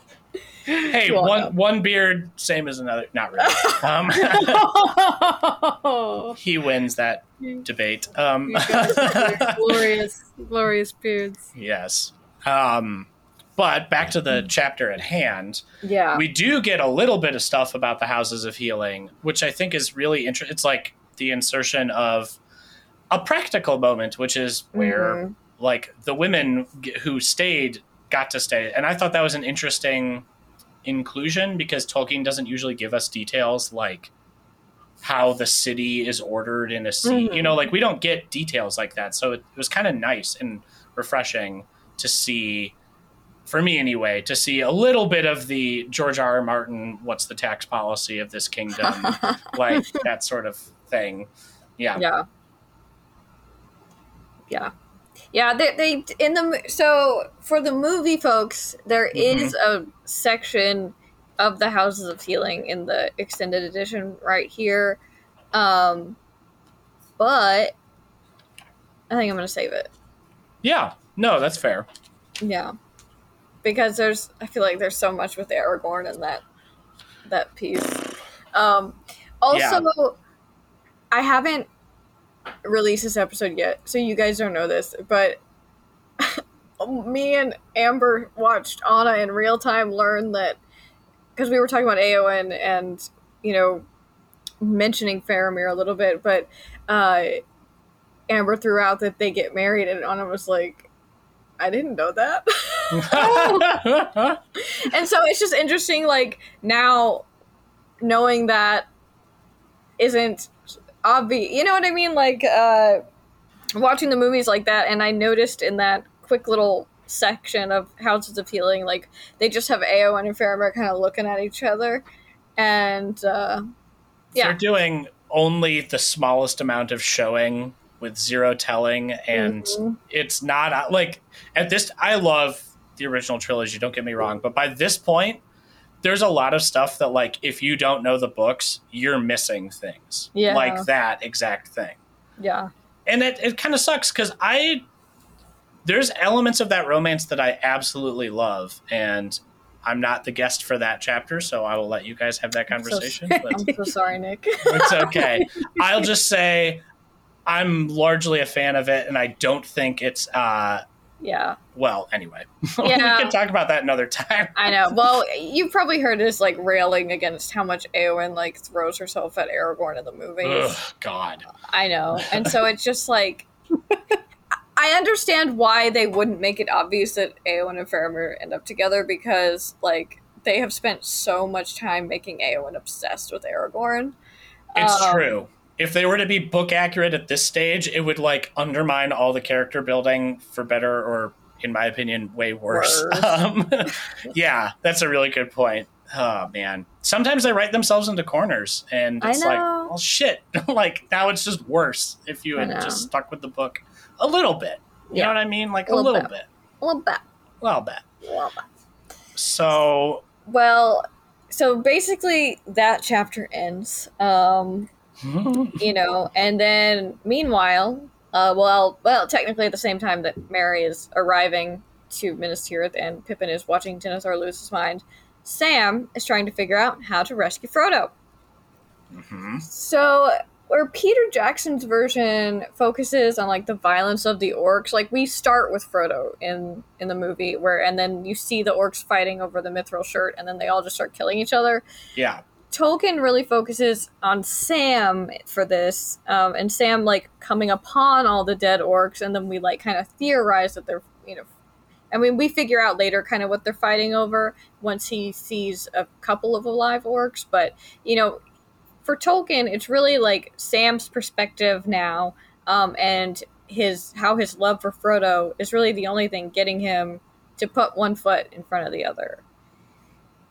hey,
You're
one
welcome.
one beard, same as another. Not really. Um, he wins that debate. Um,
You guys are glorious, glorious beards.
yes. Um, but back to the chapter at hand.
yeah.
we do get a little bit of stuff about the houses of healing, which I think is really interesting. It's like the insertion of a practical moment, which is where
Mhm.
like the women g- who stayed got to stay, and I thought that was an interesting inclusion because Tolkien doesn't usually give us details like how the city is ordered in a scene.
Mhm.
You know, like we don't get details like that. So it, it was kind of nice and refreshing to see, for me anyway, to see a little bit of the George R. R. Martin, what's the tax policy of this kingdom, like that sort of thing. Yeah.
yeah yeah yeah they, they in the so for the movie folks there is a section of the houses of healing in the extended edition right here um but i think i'm gonna save it.
Yeah. No, that's fair.
yeah. Because there's i feel like there's so much with aragorn in that that piece. Um also i haven't released this episode yet so you guys don't know this but me and amber watched ahnna in real time learn that because we were talking about Eowyn and you know mentioning faramir a little bit but uh amber threw out that they get married and ahnna was like i didn't know that. And so it's just interesting like now knowing that isn't obvious you know what i mean like uh watching the movies like that and i noticed in that quick little section of houses of healing like they just have eowyn and faramir kind of looking at each other and uh Yeah.
They're doing only the smallest amount of showing with zero telling, and
Mhm.
it's not like at this. I love the original trilogy. Don't get me wrong, but by this point, there's a lot of stuff that like if you don't know the books, you're missing things.
Yeah.
like that exact thing.
yeah
and it, it kind of sucks because i there's elements of that romance that i absolutely love and i'm not the guest for that chapter so i will let you guys have that
I'm so
conversation but
i'm so sorry nic
it's okay i'll just say i'm largely a fan of it and i don't think it's uh
yeah
well anyway
Yeah.
we can talk about that another time
I know. Well, you've probably heard us like railing against how much Eowyn like throws herself at Aragorn in the movies.
Ugh, god
I know, and so it's just like I understand why they wouldn't make it obvious that Eowyn and Faramir end up together because like they have spent so much time making Eowyn obsessed with Aragorn.
it's
Um,
true if they were to be book accurate at this stage it would like undermine all the character building for better or in my opinion way worse
Worse.
um, yeah that's a really good point oh man sometimes they write themselves into corners and it's like well shit like now it's just worse if you had just stuck with the book a little bit you
Yeah.
know what i mean like
A
a
little
little,
bit.
bit.
A little bit.
a little bit
A little bit.
so
Well, so basically that chapter ends. Um, you know, and then meanwhile, uh, well, well, technically at the same time that Merry is arriving to Minas Tirith and Pippin is watching Denethor lose his mind, Sam is trying to figure out how to rescue Frodo.
Mhm.
So, where Peter Jackson's version focuses on like the violence of the orcs, like we start with Frodo in in the movie, where and then you see the orcs fighting over the mithril shirt, and then they all just start killing each other.
yeah
Tolkien really focuses on Sam for this, um, and Sam like coming upon all the dead orcs, and then we like kind of theorize that they're you know, I mean we figure out later kind of what they're fighting over once he sees a couple of alive orcs, but you know, for Tolkien it's really like Sam's perspective now, um, and his how his love for Frodo is really the only thing getting him to put one foot in front of the other.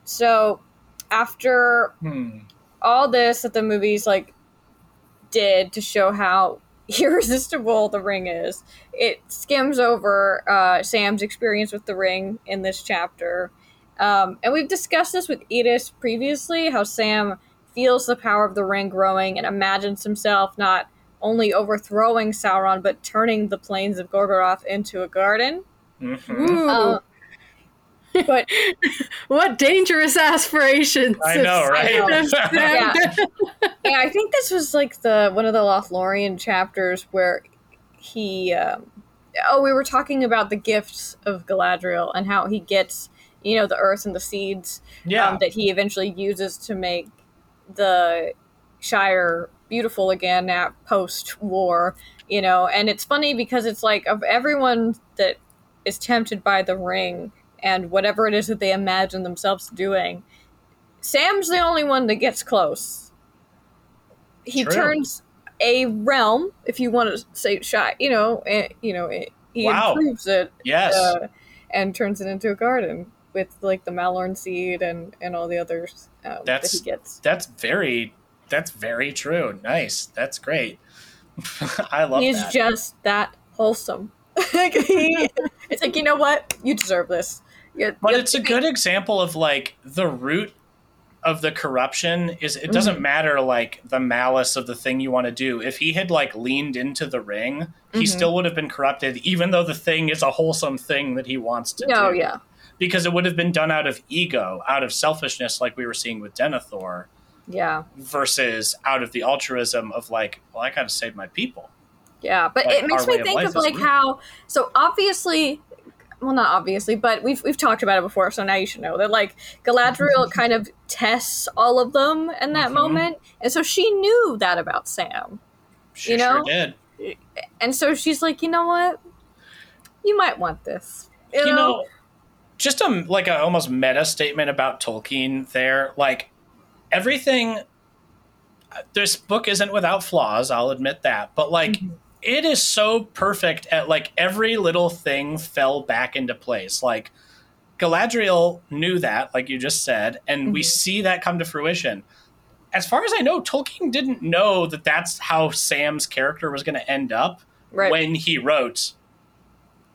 So after
Hmm.
all this that the movies like did to show how irresistible the ring is it skims over uh, sam's experience with the ring in this chapter um, and we've discussed this with edith previously how sam feels the power of the ring growing and imagines himself not only overthrowing sauron but turning the plains of gorgoroth into a garden
Mhm.
Uh, but
what dangerous aspirations!
I know, right?
Yeah. yeah, I think this was like the one of the Lothlorien chapters where he. Um, oh, we were talking about the gifts of Galadriel and how he gets, you know, the earth and the seeds
yeah
um, that he eventually uses to make the Shire beautiful again at post war, you know. And it's funny because it's like of everyone that is tempted by the ring and whatever it is that they imagine themselves doing, Sam's the only one that gets close. He
True.
turns a realm, if you want to say shy, you know, eh, you know, eh, he
Wow.
improves it
Yes.
uh, and turns it into a garden with like the mallorn seed and and all the others that
That's-
he gets.
that's very that's very true. Nice. That's great. I love
He's
that.
just that wholesome. It's like you know what, you deserve this. You-
but
you-
it's a good example of like the root of the corruption is it
Mm-hmm.
doesn't matter like the malice of the thing you want to do if he had like leaned into the ring he
Mhm.
still would have been corrupted even though the thing is a wholesome thing that he wants to
No,
do
yeah,
because it would have been done out of ego out of selfishness like we were seeing with denethor
yeah,
versus out of the altruism of like well i gotta save my people
yeah. But
Like,
it makes me think of like how so obviously. Well, not obviously, but we've we've talked about it before, so now you should know that like Galadriel kind of tests all of them in that
Mhm.
moment, and so she knew that about Sam.
she
You know?
sure did
And so she's like, you know what? You might want this. You,
you
know?
know, just a like a almost meta statement about Tolkien there. Like everything, this book isn't without flaws. I'll admit that, but like
Mhm.
It is so perfect at like every little thing fell back into place. Like Galadriel knew that, like you just said, and we
Mhm.
see that come to fruition. As far as I know, Tolkien didn't know that that's how Sam's character was going to end up
right.
when he wrote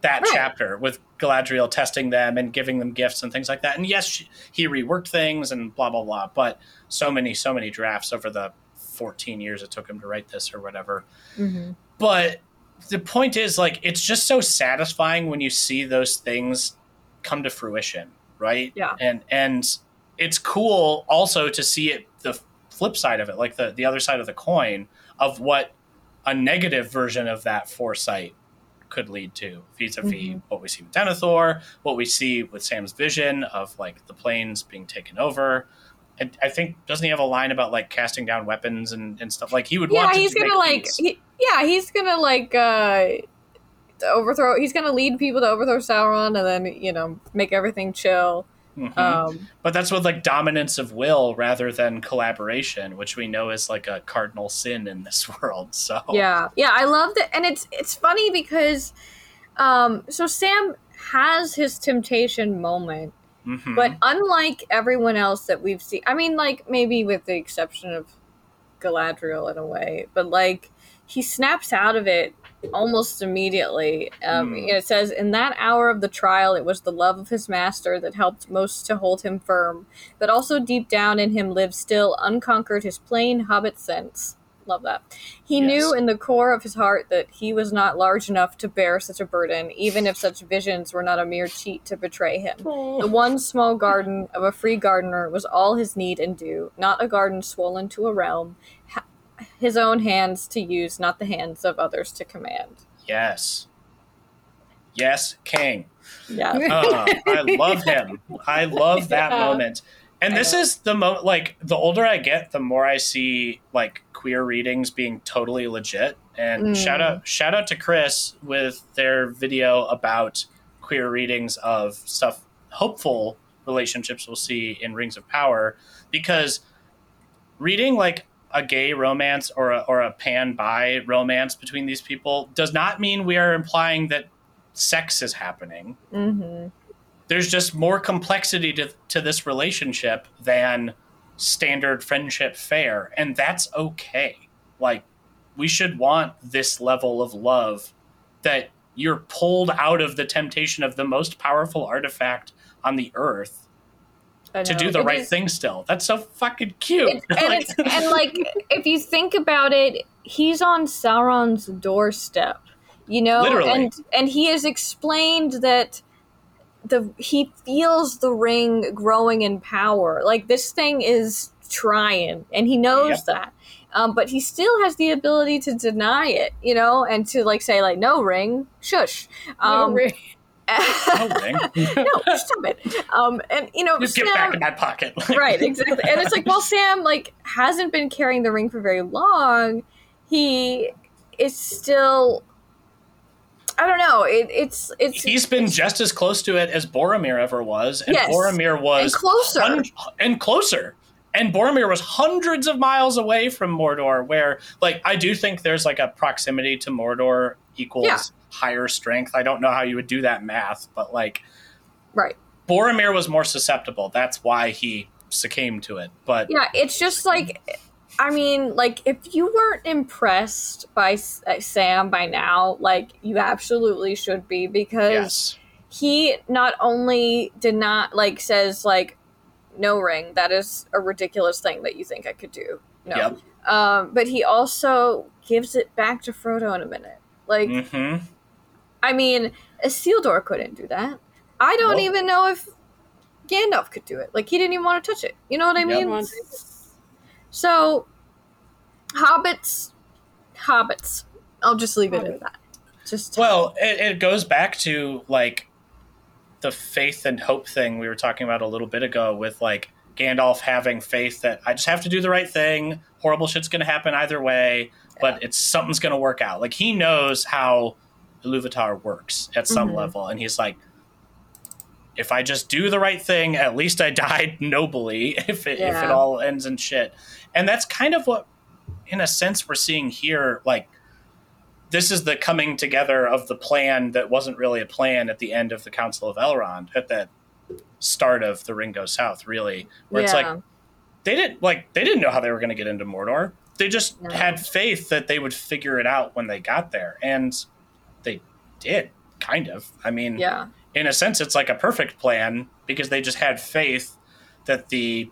that
Right.
chapter with Galadriel testing them and giving them gifts and things like that. And yes, she, he reworked things and blah blah blah. But so many, so many drafts over the 14 years it took him to write this or whatever.
Mhm.
But the point is, like, it's just so satisfying when you see those things come to fruition, right?
Yeah.
And and it's cool also to see it the flip side of it, like the the other side of the coin of what a negative version of that foresight could lead to vis-a-vis
Mhm.
what we see with Denethor, what we see with Sam's vision of like the plains being taken over. And I think doesn't he have a line about like casting down weapons and, and stuff? Like he would
Yeah,
want to
he's gonna like. He, yeah, he's gonna like uh overthrow. He's gonna lead people to overthrow Sauron, and then you know make everything chill.
Mhm.
Um,
But that's with like dominance of will rather than collaboration, which we know is like a cardinal sin in this world. So
Yeah, yeah, I love that, and it's it's funny because, um, so Sam has his temptation moment,
Mhm.
but unlike everyone else that we've seen, I mean, like maybe with the exception of Galadriel in a way, but like he snaps out of it almost immediately. Um,
Hmm.
It says, "In that hour of the trial, it was the love of his master that helped most to hold him firm, but also deep down in him lived still unconquered his plain hobbit sense." Love that. He
Yes.
knew in the core of his heart that he was not large enough to bear such a burden, even if such visions were not a mere cheat to betray him. The one small garden of a free gardener was all his need and due, not a garden swollen to a realm, ha- his own hands to use, not the hands of others to command.
yes, yes, King.
Yeah.
Uh, I love him. I love that
Yeah.
moment. And this is the mo like the older I get, the more I see like queer readings being totally legit. And
Mm.
shout out shout out to Chris with their video about queer readings of stuff hopeful relationships we'll see in Rings of Power because reading like a gay romance or a, or a pan bi romance between these people does not mean we are implying that sex is happening
hmm
there's just more complexity to, to this relationship than standard friendship fare and that's okay. Like we should want this level of love that you're pulled out of the temptation of the most powerful artifact on the earth to do the right thing still. That's so fucking cute.
And,
Like-
it's, and like, if you think about it, he's on Sauron's doorstep, you know,
Literally.
and and he has explained that the he feels the ring growing in power. Like this thing is trying, and he knows
Yep.
that. Um, but he still has the ability to deny it, you know, and to like say like, "No ring, shush." Um,
No ring.
no, stop it. Um, and you know,
Just
Sam,
get back in that pocket.
right, exactly. And it's like, well, Sam like hasn't been carrying the ring for very long. He is still. I don't know. It, it's it's
He's been just as close to it as Boromir ever was, and
Yes.
Boromir was
and closer.
hun- and closer. And Boromir was hundreds of miles away from Mordor, where, like, I do think there's like a proximity to Mordor equals
Yeah.
higher strength. I don't know how you would do that math, but like,
right.
Boromir was more susceptible. That's why he succumbed to it. But
Yeah, it's just like, I mean, like if you weren't impressed by S- uh, Sam by now, like you absolutely should be because
yes,
he not only did not like says like no ring that is a ridiculous thing that you think I could do. No.
Yep.
Um, but he also gives it back to Frodo in a minute. Like,
hmm
I mean, Isildur couldn't do that. I don't
Nope.
even know if Gandalf could do it. Like, he didn't even want to touch it. You know what I
Yep.
mean? So, hobbits, hobbits. I'll just leave it at that. Just
Well, it, it goes back to like the faith and hope thing we were talking about a little bit ago with like Gandalf having faith that I just have to do the right thing. Horrible shit's going to happen either way, but it's something's going to work out. Like he knows how Iluvatar works at some
Mhm.
level, and he's like, if I just do the right thing, at least I died nobly. If it, if it all ends in shit, and that's kind of what, in a sense, we're seeing here. Like this is the coming together of the plan that wasn't really a plan at the end of the Council of Elrond at the start of the Ring Goes South, really, where it's like they didn't like they didn't know how they were going to get into Mordor. They just
No.
had faith that they would figure it out when they got there, and they did kind of. I mean,
yeah.
in a sense, it's like a perfect plan because they just had faith that the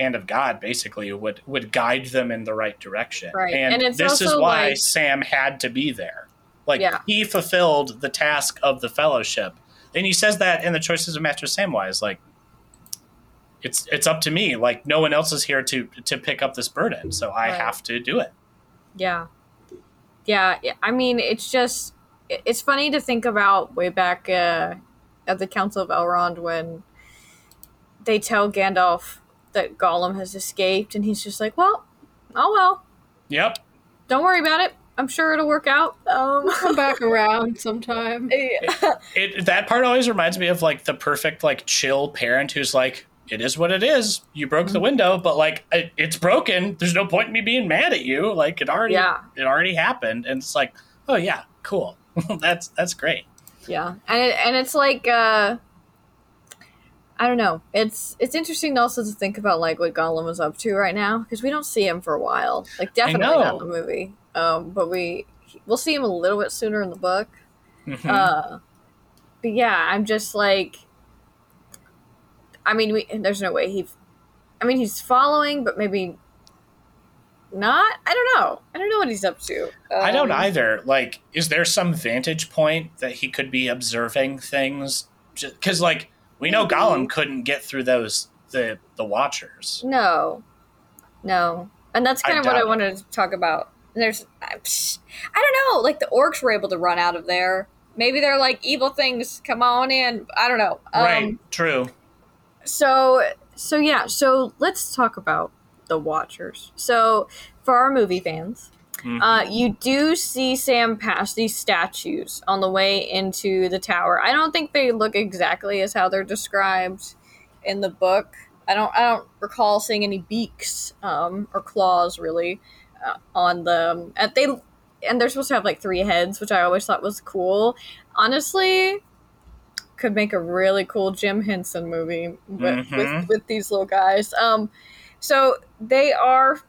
hand of God basically would would guide them in the right direction.
Right.
And,
And
this is why
like-
Sam had to be there. Like
Yeah.
he fulfilled the task of the fellowship. And he says that in the choices of Master Samwise, like it's it's up to me. Like no one else is here to to pick up this burden, so I
Right.
have to do it.
Yeah. Yeah, yeah, I mean, it's just it's funny to think about way back uh, at the Council of Elrond when they tell Gandalf that Gollum has escaped, and he's just like, "Well, oh well,
Yep.
don't worry about it. I'm sure it'll work out." Um,
Come back around sometime.
yeah.
it that part always reminds me of like the perfect like chill parent who's like it is what it is you broke
Mm-hmm.
the window but like it, it's broken there's no point in me being mad at you like it already
Yeah.
it already happened and it's like oh yeah cool that's that's great
Yeah, and it, and it's like uh, I don't know. It's it's interesting also to think about like what Gollum is up to right now because we don't see him for a while. Like definitely not in the movie. Um, but we we'll see him a little bit sooner in the book.
Mhm.
Uh, but yeah, I'm just like, I mean, we, there's no way he. I mean, he's following, but maybe not. I don't know. I don't know what he's up to.
i don't
Um,
either like is there some vantage point that he could be observing things because like we know gollum couldn't get through those the the watchers
No, no, and that's
I
kind of what I wanted to talk about. There's, I I don't know. Like the orcs were able to run out of there. Maybe they're like evil things. Come on in. I don't know. Um,
right true
So, so yeah. So let's talk about the Watchers. So for our movie fans,
Mhm.
uh, you do see Sam pass these statues on the way into the tower. I don't think they look exactly as how they're described in the book. I don't. I don't recall seeing any beaks um, or claws really uh, on them. And they and they're supposed to have like three heads, which I always thought was cool. Honestly, could make a really cool Jim Henson movie with
Mhm.
with, with these little guys. Um, so they are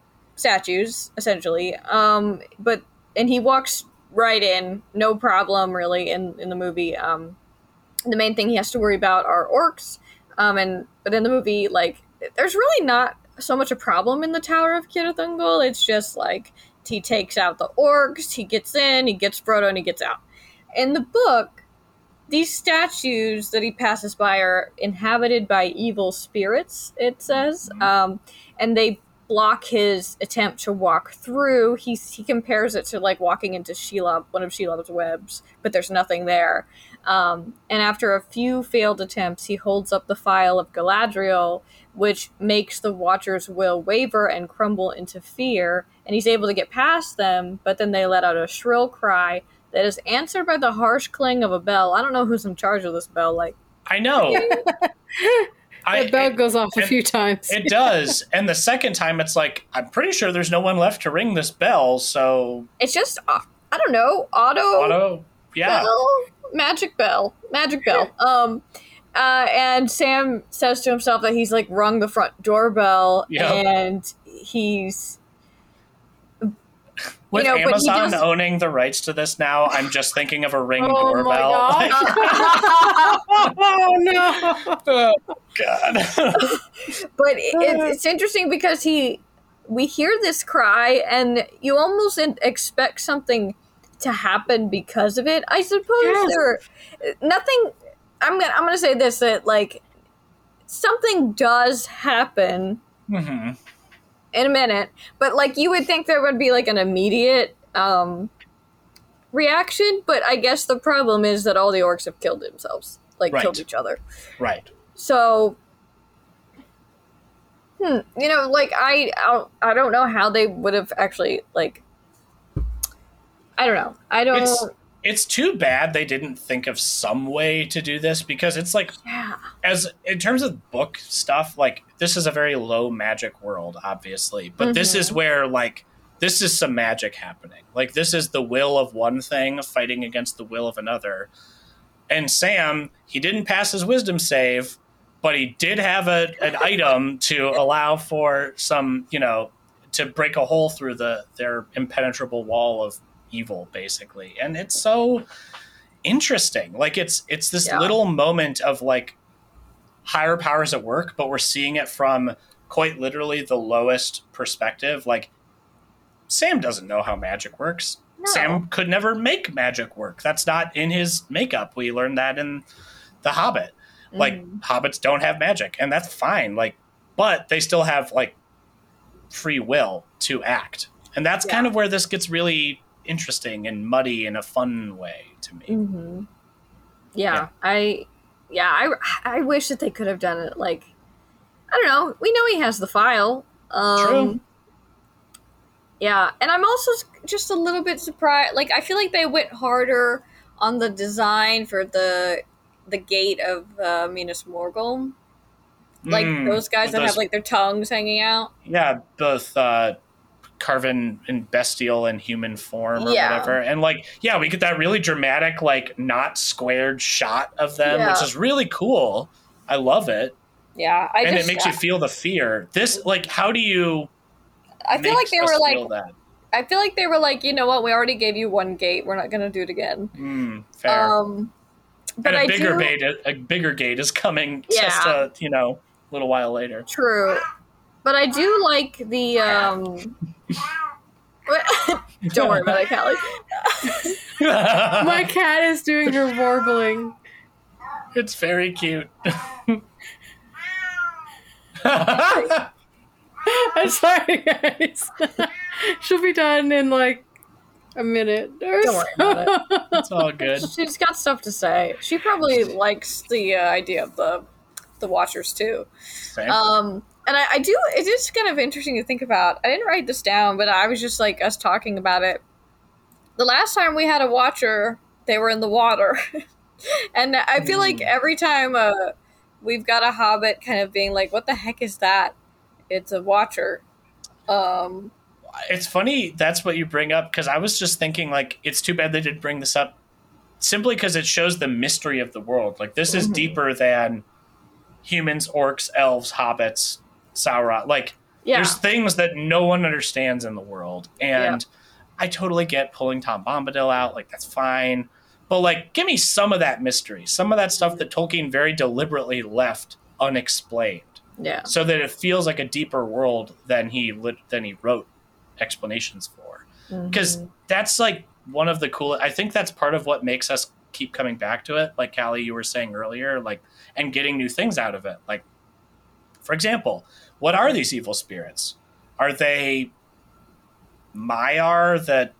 statues essentially. Um, but and he walks right in, no problem really in in the movie. Um, the main thing he has to worry about are orcs. Um, and but in the movie, like there's really not so much a problem in the Tower of Cirith Ungol. It's just like he takes out the orcs, he gets in, he gets Frodo, and he gets out. In the book, these statues that he passes by are inhabited by evil spirits. It says, um, and they block his attempt to walk through. He he compares it to like walking into Shelob, one of Shelob's webs, but there's nothing there. Um, and after a few failed attempts, he holds up the file of Galadriel, which makes the Watcher's will waver and crumble into fear. And he's able to get past them, but then they let out a shrill cry that is answered by the harsh clang of a bell. I don't know who's in charge of this bell. Like,
I know. I,
That bell
it,
goes off a few times.
it does. And the second time, it's like, I'm pretty sure there's no one left to ring this bell. So,
it's just uh, I don't know auto
auto, yeah.
bell, magic bell, magic bell. Um, uh, and Sam says to himself that he's like rung the front doorbell,
Yeah.
and he's
With
know,
Amazon owning the rights to this now, I'm just thinking of a ring
Oh my
doorbell.
God. oh no!
oh, God.
but it, it's, interesting because he we hear this cry and you almost expect something to happen because of it i suppose
Yes.
there nothing i'm gonna i'm gonna say this that like something does happen
hmm
in a minute but like you would think there would be like an immediate um reaction but i guess the problem is that all the orcs have killed themselves like
Right.
killed each other
Right.
so, hmm, you know, like I, I don't- I don't know how they would have actually like. I don't know. I don't.
It's it's too bad they didn't think of some way to do this because it's like
yeah.
as in terms of book stuff, like this is a very low magic world, obviously. But this
Mhm.
is where like this is some magic happening. Like this is the will of one thing fighting against the will of another. And Sam, he didn't pass his wisdom save, but he did have a, an item to allow for some, you know, to break a hole through the their impenetrable wall of evil, basically. And it's so interesting. Like it's it's this
Yeah.
little moment of like higher powers at work, but we're seeing it from quite literally the lowest perspective. Like Sam doesn't know how magic works.
No.
Sam could never make magic work. That's not in his makeup. We learned that in The Hobbit. Like
Mhm.
hobbits don't have magic, and that's fine. Like, but they still have like free will to act, and that's
Yeah.
kind of where this gets really interesting and muddy in a fun way to me.
Mhm. Yeah,
Yeah.
I, yeah, I, I wish that they could have done it. Like, I don't know. We know he has the file. Um,
True.
Yeah, and I'm also just a little bit surprised. Like, I feel like they went harder on the design for the the gate of uh, Minas Morgul. Like
Mm,
those guys that
those-
have like their tongues hanging out.
yeah, both uh, carven in bestial and human form or
Yeah.
whatever, and like yeah, we get that really dramatic like not squared shot of them, which is really cool. I love it,
Yeah, I
and
just,
it makes you feel the fear. This like how do you?
I feel like they were like,
that?
I feel like they were like, you know what? We already gave you one gate. We're not gonna do it again.
Mm, fair.
Um, but
and a bigger
do,
gate, a bigger gate is coming just
Yeah.
a you know a little while later.
True, but I do like the. um Don't worry about it, Kali.
My cat is doing her warbling.
it's very cute.
I'm sorry, guys. She'll be done in like a minute. Or
Don't worry about
it.
it's all good.
She's got stuff to say. She probably likes the uh, idea of the the Watchers too. Um, and I, I do. It is kind of interesting to think about. I didn't write this down, but I was just like us talking about it. The last time we had a Watcher, they were in the water, and I feel like
Hmm.
every time uh, we've got a Hobbit kind of being like, "What the heck is that?" It's a Watcher. Um,
it's funny that's what you bring up because I was just thinking like it's too bad they didn't bring this up simply because it shows the mystery of the world. Like this is
Mhm.
deeper than humans, orcs, elves, hobbits, Sauron. Like
yeah,
there's things that no one understands in the world, and I totally get pulling Tom Bombadil out. Like that's fine, but like give me some of that mystery, some of that stuff that Tolkien very deliberately left unexplained
yeah,
so that it feels like a deeper world than he lit, than he wrote explanations for because
Mhm.
that's like one of the cool i think that's part of what makes us keep coming back to it like kali you were saying earlier like and getting new things out of it like for example what are these evil spirits Are they Maiar that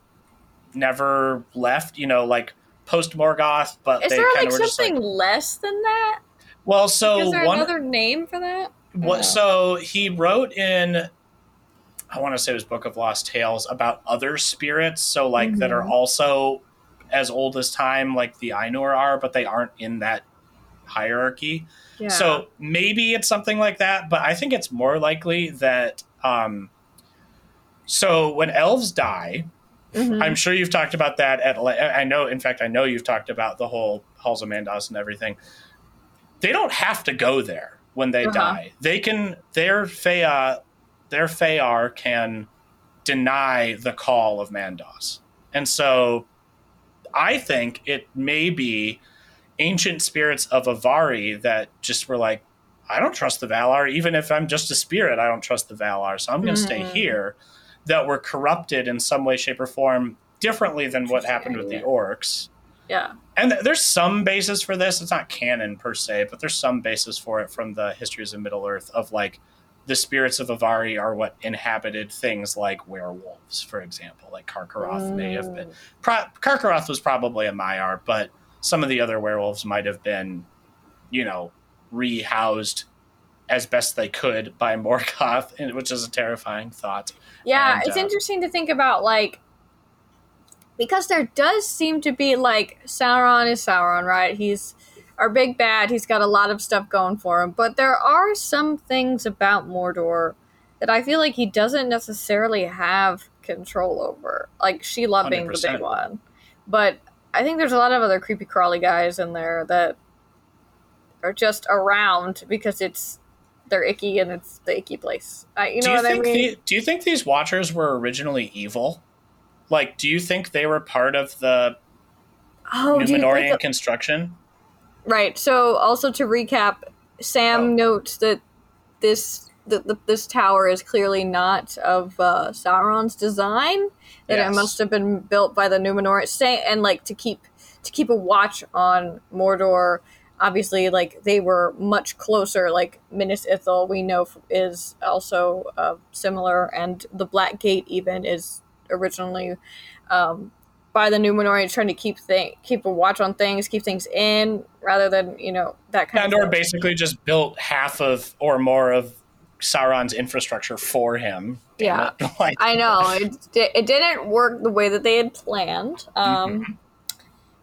never left? You know, like post Morgoth, but
Is
they
there
kind
like
of were just
something
like.
less than that?
Well, so
Is there
one.
another name for that?
What? So he wrote in, I want to say it was Book of Lost Tales about other spirits. So like that are
Mhm.
also as old as time, like the Ainur are, but they aren't in that hierarchy.
Yeah.
So maybe it's something like that, but I think it's more likely that. Um, so when elves die,
Mhm.
I'm sure you've talked about that at. I know, in fact, I know you've talked about the whole halls of Mandos and everything. They don't have to go there when they
Uh-huh.
die. They can their Fea, their Feyar can deny the call of Mandos, and so I think it may be ancient spirits of Avari that just were like, I don't trust the Valar, even if I'm just a spirit. I don't trust the Valar, so I'm going to stay
Mhm.
here. That were corrupted in some way, shape, or form differently than what happened with the orcs.
yeah.
And th- there's some basis for this. It's not canon per se, but there's some basis for it from the histories of Middle Earth of like the spirits of Avari are what inhabited things like werewolves, for example. Like Carcharoth may have been. Pro- Carcharoth was probably a Maiar, but some of the other werewolves might have been, you know, rehoused as best they could by Morgoth, and- which is a terrifying thought.
Yeah,
And,
it's
uh,
interesting to think about like because there does seem to be like Sauron is Sauron, right? He's our big bad. He's got a lot of stuff going for him, but there are some things about Mordor that I feel like he doesn't necessarily have control over. Like Shelob being the big one, but I think there's a lot of other creepy crawly guys in there that are just around because it's they're icky and it's the icky place. I, you know
do you
what I
think
mean?
the, do you think these Watchers were originally evil? Like, do you think they were part of the
oh,
Numenorean
that-
construction?
Right. So, also to recap, Sam
Oh.
notes that this that the, this tower is clearly not of uh, Sauron's design. That
Yes.
it must have been built by the Numenor. Say, and like to keep to keep a watch on Mordor. Obviously, like they were much closer. Like Minas Ithil, we know f- is also uh, similar, and the Black Gate even is originally um, by the Numenoreans trying to keep thing keep a watch on things, keep things in, rather than you know that kind of
Andor
of.
basically just built half of or more of Sauron's infrastructure for him.
Yeah.
like,
I know it, it didn't work the way that they had planned, um,
Mm-hmm.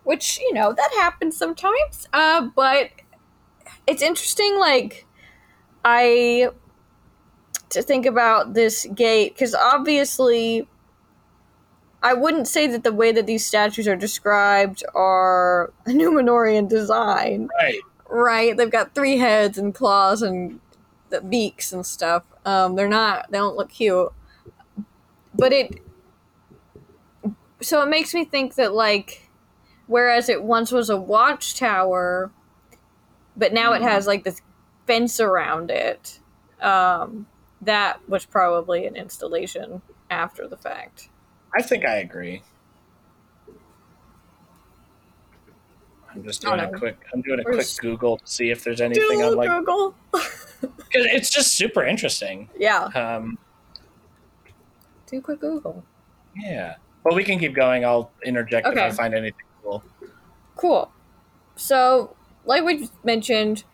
which you know that happens sometimes. Uh, but it's interesting, like I to think about this gate because obviously I wouldn't say that the way that these statues are described are a Numenorean design,
right.
right? They've got three heads and claws and the beaks and stuff. Um, they're not. They don't look cute. But it. So it makes me think that like, whereas it once was a watchtower, but now it has like this fence around it. Um, that was probably an installation after the fact.
I think I agree. I'm just doing a quick. I'm doing a
We're
quick
just-
Google to see if there's anything on like.
Google.
'cause It's just super interesting.
Yeah,
Um,
do a quick Google.
yeah. Well, we can keep going. I'll interject if I find anything cool.
Cool. So, like we mentioned,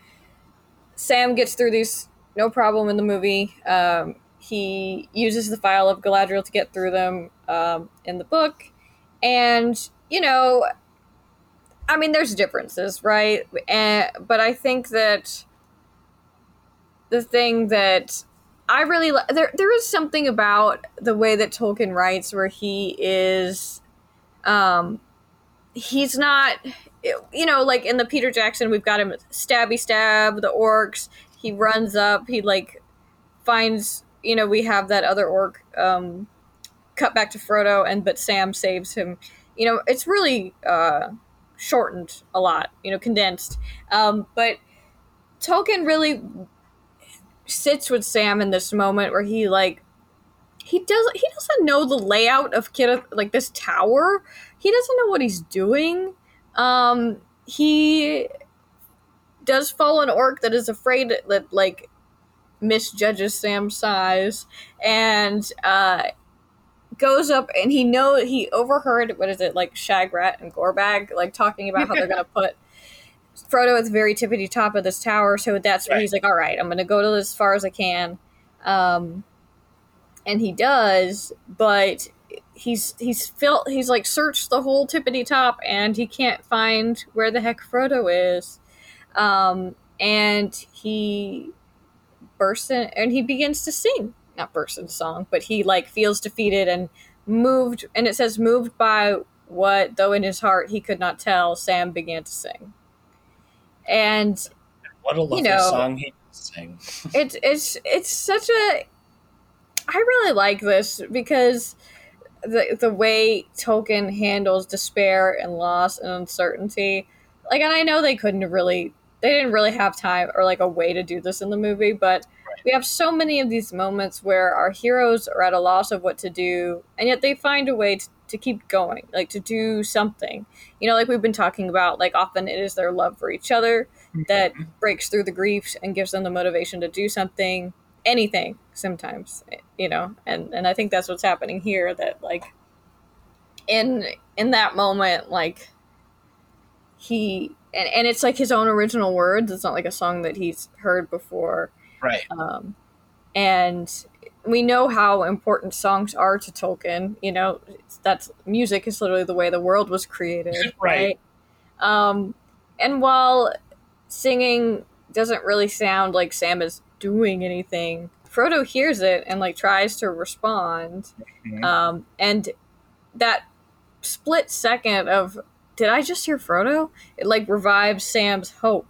Sam gets through these no problem in the movie. Um, he uses the file of Galadriel to get through them um, in the book. And, you know, I mean, there's differences, right? And, but I think that the thing that I really li- there there is something about the way that Tolkien writes where he is um he's not you know like in the Peter Jackson we've got him stabby stab the orcs he runs up he like finds you know we have that other orc um cut back to Frodo and but Sam saves him you know it's really uh shortened a lot you know condensed um but Tolkien really sits with Sam in this moment where he like he does he doesn't know the layout of Kid like this tower. He doesn't know what he's doing. Um he does follow an orc that is afraid that like misjudges Sam's size and uh, goes up and he know he overheard what is it like Shagrat and Gorbag like talking about how they're gonna put Frodo at the very tippity top of this tower. So that's where
Right.
he's like, all right, I'm gonna go to as far as I can. Um, and he does, but he's he's felt he's like searched the whole tippity top and he can't find where the heck Frodo is. Um, and he bursts in and he begins to sing. Not bursts into song, but he like feels defeated and moved and it says moved by what though in his heart he could not tell, Sam began to sing. And
What a lovely
know-
song he sing.
it's it's it's such a I really like this because the the way Tolkien handles despair and loss and uncertainty. Like and I know they couldn't have really they didn't really have time or like a way to do this in the movie, but we have so many of these moments where our heroes are at a loss of what to do and yet they find a way to, to keep going, like to do something. You know, like we've been talking about, like often it is their love for each other mm-hmm. that breaks through the griefs and gives them the motivation to do something anything sometimes eh, you know and and i think that's what's happening here that like in in that moment like he and, and it's like his own original words it's not like a song that he's heard before
Right.
um, and we know how important songs are to Tolkien. You know, that's music is literally the way the world was created,
Right.
right? Um, and while singing doesn't really sound like Sam is doing anything, Frodo hears it and like tries to respond.
Mhm.
Um, and that split second of did I just hear Frodo? It like revives Sam's hope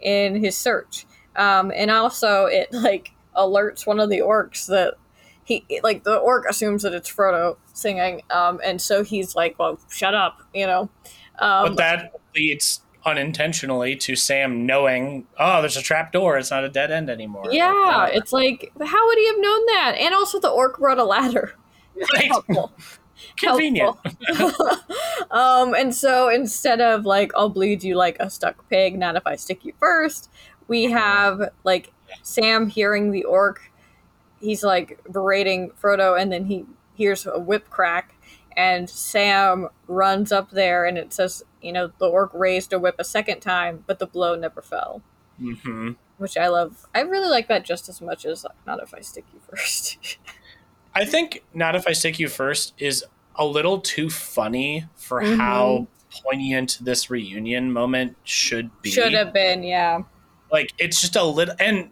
in his search. Um, and also it like alerts one of the orcs that he like the orc assumes that it's Frodo singing. Um, and so he's like, Well, shut up, you know. Um,
but that leads unintentionally to Sam knowing, oh, there's a trap door. It's not a dead end anymore.
yeah, it's like how would he have known that? And also the orc brought a ladder.
right. Convenient.
um, and so instead of like I'll bleed you like a stuck pig, not if I stick you first, we have like Sam hearing the orc. He's like berating Frodo, and then he hears a whip crack, and Sam runs up there, and it says, you know, the orc raised a whip a second time, but the blow never fell.
hmm
Which I love. I really like that just as much as like, not if I stick you first.
I think Not If I Stick You First is a little too funny for
Mhm.
how poignant this reunion moment should be.
Should have been, yeah.
Like, it's just a little. And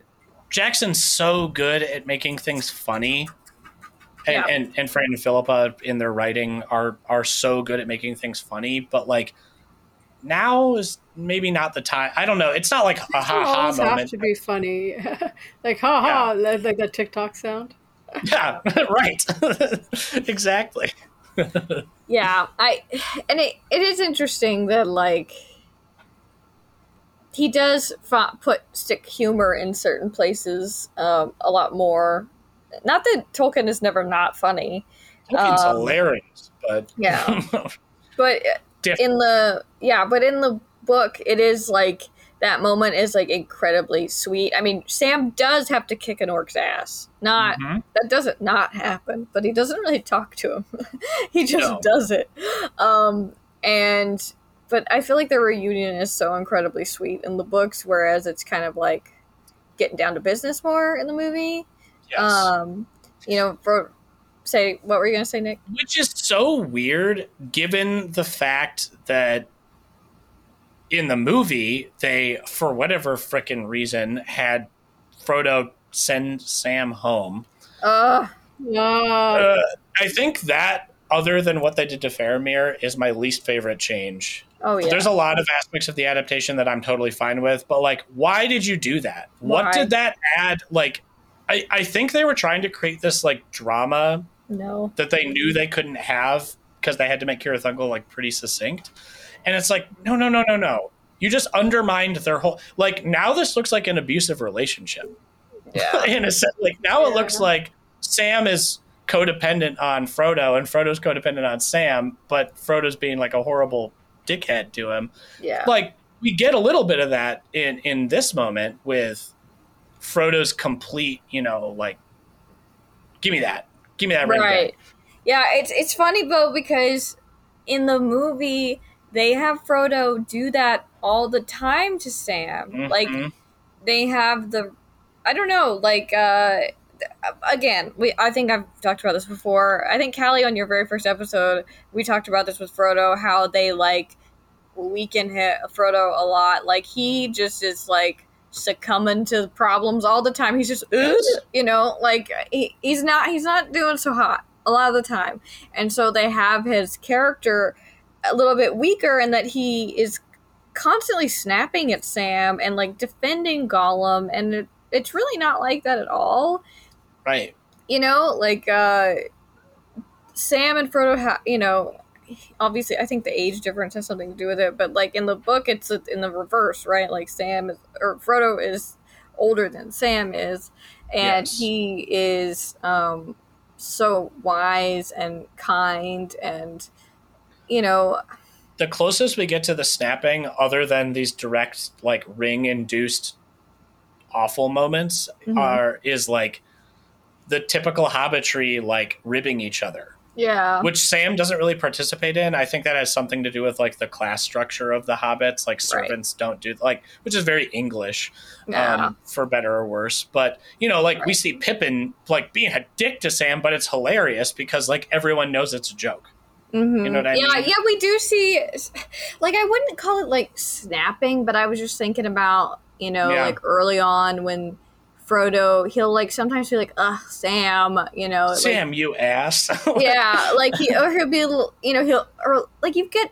Jackson's so good at making things funny. And,
Yeah.
and and Fran and Philippa in their writing are are so good at making things funny, but like now is maybe not the time. I don't know. It's not like a ha ha
always have to be funny, like ha ha, like like that TikTok sound.
Yeah, right. exactly.
yeah i and it, it is interesting that like he does fa- put stick humor in certain places um, a lot more not that tolkien is never not funny
Tolkien's
Um,
hilarious, but
yeah. but
Different.
in the yeah but in the book it is like that moment is like incredibly sweet i mean sam does have to kick an orc's ass not
Mhm.
that doesn't not happen but he doesn't really talk to him he just
No.
does it um and but i feel like the reunion is so incredibly sweet in the books whereas it's kind of like getting down to business more in the movie
yes.
um you know for say what were you gonna say nic
Which is so weird given the fact that in the movie, they, for whatever frickin' reason, had Frodo send Sam home.
uh
No,
Uh, I think that, other than what they did to Faramir, is my least favorite change.
oh yeah
There's a lot of aspects of the adaptation that I'm totally fine with, but like, why did you do that? What did that add? Like, I, I think they were trying to create this like drama
no
that they knew they couldn't have because they had to make Cirith Ungol like pretty succinct. And it's like, no, no, no, no, no. You just undermined their whole like now this looks like an abusive relationship.
yeah
In a sense, like now it looks like Sam is codependent on Frodo and Frodo's codependent on Sam, but Frodo's being like a horrible dickhead to him.
yeah
Like we get a little bit of that in in this moment with Frodo's complete, you know, like, give me that, give me that ring.
right.
back.
Yeah, it's it's funny, Bo, because in the movie they have Frodo do that all the time to Sam. Like
Mhm.
they have the I don't know, like uh again, we I think I've talked about this before. I think Kali on your very first episode, we talked about this with Frodo, how they like weaken hit Frodo a lot. Like he just is like succumbing to problems all the time. He's just
Yes.
you know, like he, he's not he's not doing so hot a lot of the time. And so they have his character a little bit weaker and that he is constantly snapping at Sam and like defending Gollum and it, it's really not like that at all.
right.
You know, like uh Sam and Frodo ha- you know, obviously I think the age difference has something to do with it, but like in the book it's in the reverse, right? Like Sam is or Frodo is older than Sam is and
Yes.
he is um so wise and kind and you know
The closest we get to the snapping, other than these direct, like, ring induced awful moments,
Mhm.
are is like the typical hobbitry, like, ribbing each other.
yeah
which Sam doesn't really participate in. I think that has something to do with like the class structure of the hobbits. Like
Right.
servants don't do like, which is very English,
yeah
um, for better or worse. But you know, like we see Pippin like being a dick to Sam, but it's hilarious because like everyone knows it's a joke.
Mhm.
You know what I
yeah,
mean?
yeah, we do see. Like, I wouldn't call it like snapping, but I was just thinking about you know,
Yeah.
like early on when Frodo, he'll like sometimes be like, "Ugh, Sam," you know, like-
Sam, you ass.
yeah, like he or he'll be, you know, he'll or like you get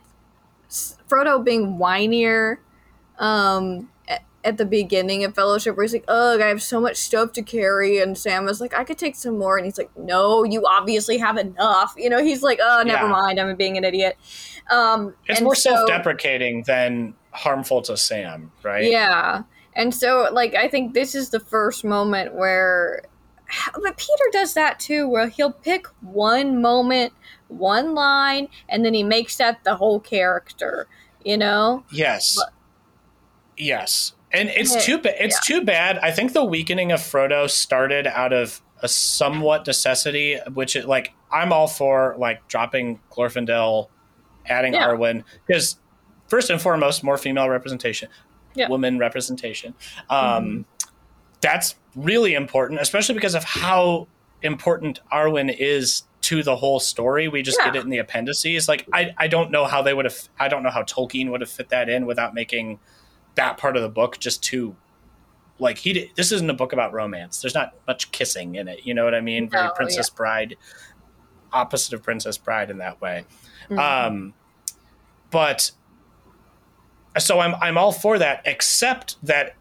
Frodo being whinier, um. At the beginning of Fellowship, where he's like, "Ugh, I have so much stuff to carry," and Sam is like, "I could take some more," and he's like, "No, you obviously have enough." You know, he's like, "Oh, never
Yeah.
mind, I'm being an idiot." Um,
it's
and
more
so-
self-deprecating than harmful to Sam, right?
Yeah. And so like I think this is the first moment where but Peter does that too where he'll pick one moment, one line and then he makes that the whole character, you know?
Yes.
But-
yes. And it's too bad. It's too bad. I think the weakening of Frodo started out of a somewhat necessity, which is like I'm all for like dropping Glorfindel, adding
Yeah.
Arwen because first and foremost, more female representation,
Yeah.
woman representation. Um, That's really important, especially because of how important Arwen is to the whole story. We just
Yeah.
get it in the appendices. Like I, I don't know how they would have. I don't know how Tolkien would have fit that in without making that part of the book just too like he did, this isn't a book about romance. There's not much kissing in it you know what i mean? Very
No,
princess bride opposite of princess bride in that way.
Mhm.
um but so i'm i'm all for that except that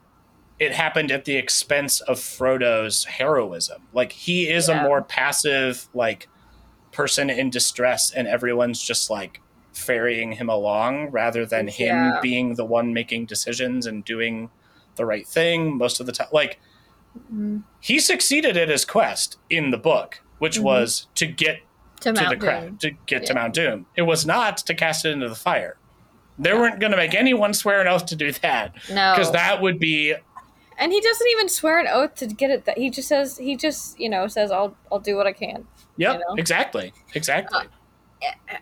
it happened at the expense of frodo's heroism. Like he is
Yeah.
a more passive like person in distress and everyone's just like ferrying him along rather than him
Yeah.
being the one making decisions and doing the right thing most of the time like
Mhm.
he succeeded at his quest in the book which
Mhm.
was to get
to
to
Mount
the
Doom.
crowd to get to Mount Doom. It was not to cast it into the fire. They weren't going to make anyone swear an oath to do that
No.
because that would be
and he doesn't even swear an oath to get it that he just says he just, you know, says I'll I'll do what I can.
yep
You know?
exactly exactly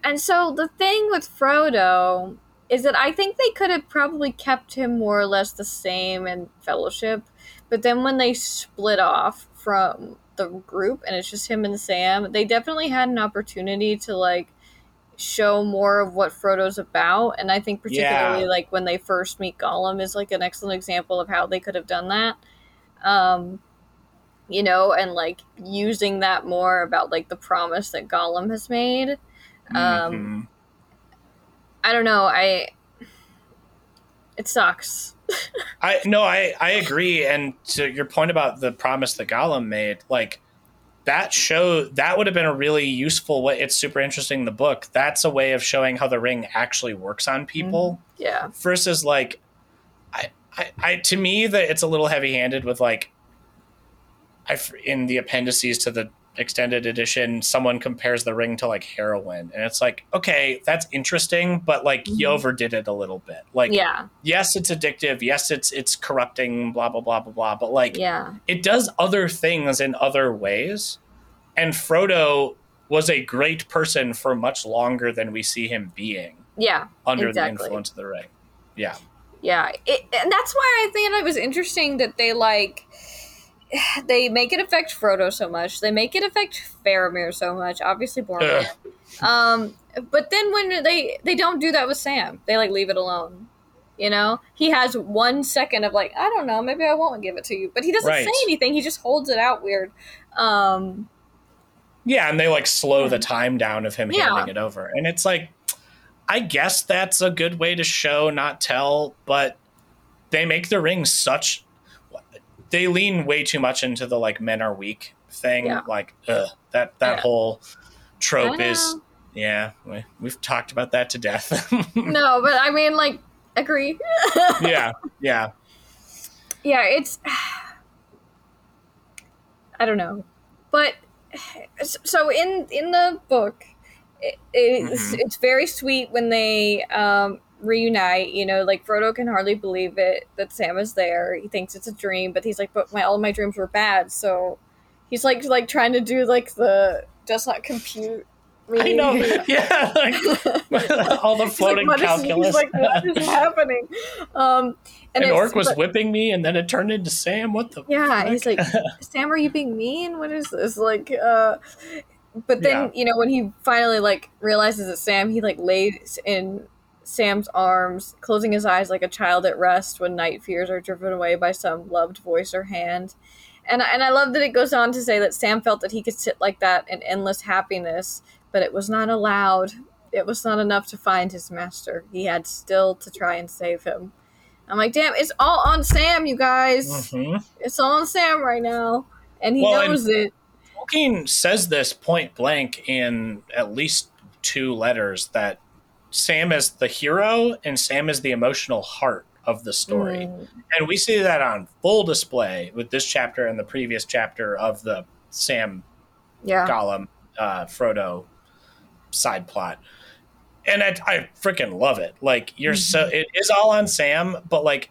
And so the thing with Frodo is that I think they could have probably kept him more or less the same in Fellowship, but then when they split off from the group and it's just him and Sam, they definitely had an opportunity to like show more of what Frodo's about, and I think particularly
Yeah.
like when they first meet Gollum is like an excellent example of how they could have done that. Um, you know, and like using that more about like the promise that Gollum has made. Um,
Mhm.
I don't know. I it sucks.
I no I I agree and to your point about the promise that Gollum made like that show that would have been a really useful way it's super interesting the book that's a way of showing how the ring actually works on people
Yeah.
versus like I, I, I to me that it's a little heavy handed with like I in the appendices to the extended edition, someone compares the ring to like heroin, and it's like, okay, that's interesting, but like you
Mhm.
overdid it a little bit. Like,
Yeah,
yes, it's addictive. Yes, it's it's corrupting. Blah blah blah blah blah. But like,
yeah,
it does other things in other ways. And Frodo was a great person for much longer than we see him being
yeah.
under
Exactly.
the influence of the ring. Yeah.
Yeah, it, and that's why I think it was interesting that they like they make it affect Frodo so much. They make it affect Faramir so much. Obviously, Boromir. Um, but then when they they don't do that with Sam, they like leave it alone. You know, he has one second of like, I don't know, maybe I won't give it to you, but he doesn't
Right.
say anything. He just holds it out weird. Um,
Yeah, and they like slow the time down of him
Yeah.
handing it over. And it's like I guess that's a good way to show, not tell, but they make the ring such they lean way too much into the like men are weak thing.
Yeah.
Like ugh, that that
Yeah.
whole trope is yeah, we, we've talked about that to death.
no, but I mean, like, agree.
yeah, yeah.
yeah it's i don't know but so in in the book it, it's,
Mhm.
it's very sweet when they um reunite you know like frodo can hardly believe it that sam is there he thinks it's a dream but he's like but my all my dreams were bad so he's like like trying to do like the does not compute
I know. Yeah, like, all the
like,
floating
is-
calculus.
he's like, what is happening? Um,
An
and it's-
orc was
but-
whipping me, and then it turned into Sam. What the?
Yeah,
fuck?
he's like, Sam, are you being mean? What is this? Like, uh, but then
Yeah.
you know when he finally like realizes it's Sam, he like lays in Sam's arms, closing his eyes like a child at rest when night fears are driven away by some loved voice or hand. And and I love that it goes on to say that Sam felt that he could sit like that in endless happiness, but it was not allowed. It was not enough to find his master. He had still to try and save him. I'm like, damn, it's all on Sam, you guys
Mhm.
it's all on Sam right now, and he
Well, and-
knows it.
Tolkien says this point blank in at least two letters that Sam is the hero and Sam is the emotional heart of the story.
Mm,
And we see that on full display with this chapter and the previous chapter of the Sam
yeah,
Gollum uh, Frodo side plot. And I, I freaking love it. Like you're so
Mm-hmm.
it is all on Sam, but like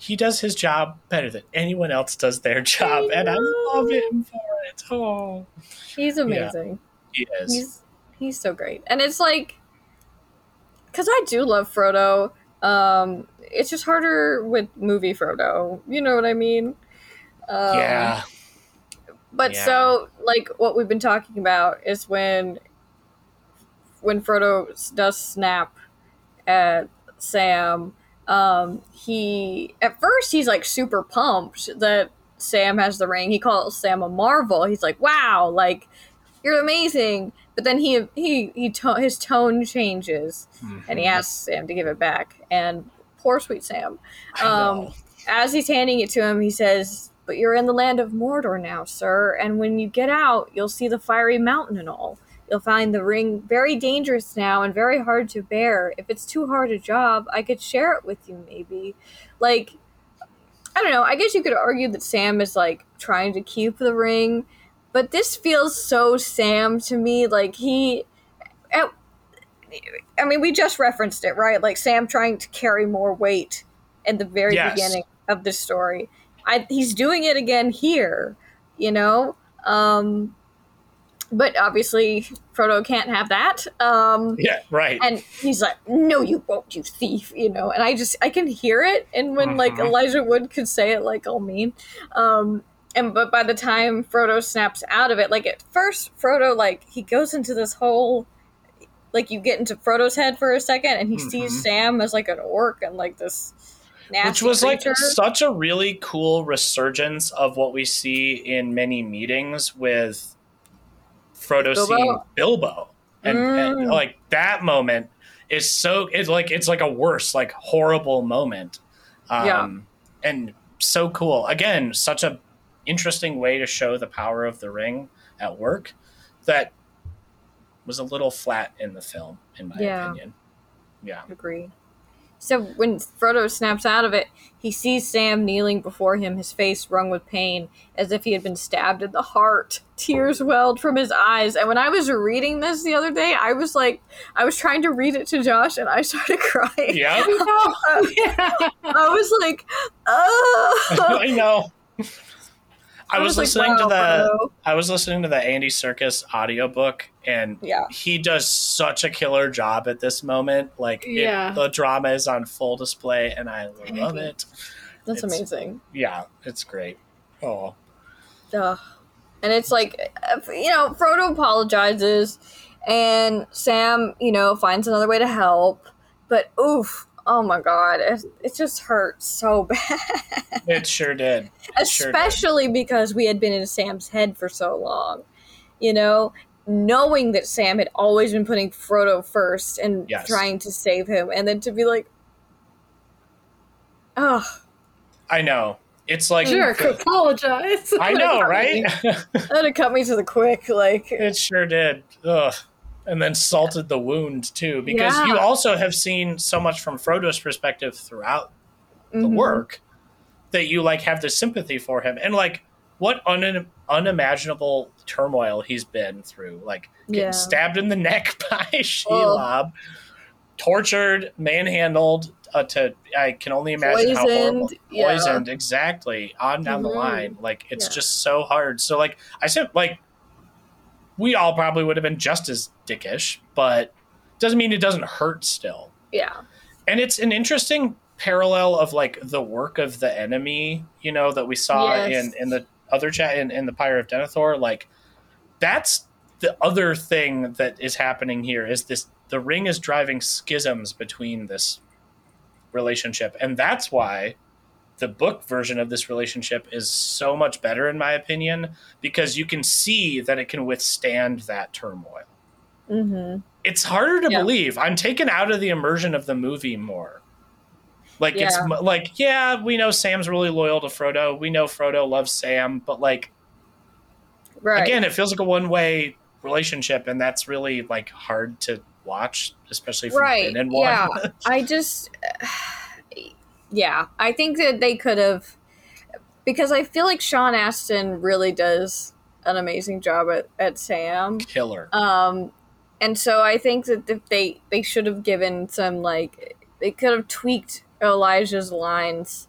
he does his job better than anyone else does their job, and I love him for it. Oh,
he's amazing.
he is.
He's he's so great, and it's like because I do love Frodo. Um, it's just harder with movie Frodo. You know what I mean? Um,
yeah,
But
Yeah.
so, like, what we've been talking about is when when Frodo does snap at Sam. Um, he at first he's like super pumped that Sam has the ring. He calls Sam a marvel. He's like, "Wow, like you're amazing." But then he he he to- his tone changes and he
Mhm.
asks Sam to give it back. And poor sweet Sam um, as he's handing it to him, he says, But you're in the land of Mordor now, sir, and when you get out, you'll see the fiery mountain and all. You'll find the ring very dangerous now and very hard to bear. If it's too hard a job, I could share it with you, maybe. Like, I don't know. I guess you could argue that Sam is like trying to keep the ring, but this feels so Sam to me. Like, he. at- I mean, we just referenced it, right? Like, Sam trying to carry more weight at the very
Yes.
beginning of the story. I, he's doing it again here, you know? Um, but obviously, Frodo can't have that. Um,
Yeah, right.
and he's like, "No, you won't, you thief!" You know. And I just I can hear it, and when like
Mhm.
Elijah Wood could say it like all mean, um, and but by the time Frodo snaps out of it, like at first Frodo like he goes into this whole. Like you get into Frodo's head for a second, and he
Mhm.
sees Sam as like an orc and like this
Which was
creature.
like such a really cool resurgence of what we see in many meetings with Frodo
Bilbo?
seeing Bilbo. And, and,
Mm.
like that moment is so it's like it's like a worse, like horrible moment. Um
Yeah.
and so cool. Again, such a interesting way to show the power of the ring at work that was a little flat in the film, in my
Yeah.
opinion. Yeah.
agree. So when Frodo snaps out of it, he sees Sam kneeling before him, his face wrung with pain, as if he had been stabbed in the heart. Tears welled from his eyes. And when I was reading this the other day, I was like, I was trying to read it to Josh, and I started crying.
Yeah,
yeah.
I was like, oh.
I know. I, was,
like,
listening
wow,
to the
Frodo.
I was listening to the Andy Serkis audiobook and
Yeah.
he does such a killer job at this moment. Like it-
Yeah.
the drama is on full display and I love it.
That's
It's-
amazing.
Yeah, it's great. Oh.
Ugh. And it's like, uh, you know, Frodo apologizes, and Sam, you know, finds another way to help. But oof, oh my god, it, it just hurt so bad.
It sure did. It sure did.
Especially because we had been in Sam's head for so long. You know, knowing that Sam had always been putting Frodo first and
Yes.
trying to save him, and then to be like, ugh.
I know. It's like
Jerk, apologize.
I know, right?
That had cut me to the quick. Like,
it sure did. Ugh. And then salted the wound too, because
Yeah.
you also have seen so much from Frodo's perspective throughout the
mhm.
work that you like have the sympathy for him and like what un- unimaginable turmoil he's been through like getting
Yeah.
stabbed in the neck by Shelob tortured manhandled uh, to i can only imagine how horrible
Poisoned, yeah.
poisoned exactly on down the
Mhm.
line like it's just so hard so like i said like we all probably would have been just as dickish but doesn't mean it doesn't hurt still
Yeah.
and it's an interesting parallel of like the work of the enemy you know that we saw
Yes.
in in the other chat in, in the pyre of denethor like that's the other thing that is happening here is this the ring is driving schisms between this relationship and that's why the book version of this relationship is so much better in my opinion because you can see that it can withstand that turmoil
Mm-hmm.
it's harder to
Yeah.
believe. I'm taken out of the immersion of the movie more. Like it's
Yeah.
m- like yeah, we know Sam's really loyal to Frodo. We know Frodo loves Sam, but like
Right.
again, it feels like a one-way relationship, and that's really like hard to watch, especially if
right.
been one.
Yeah. I just. Yeah. I think that they could have. Because I feel like Sean Astin really does an amazing job at, at Sam.
Killer.
Um, and so I think that if they they should have given some like they could have tweaked Elijah's lines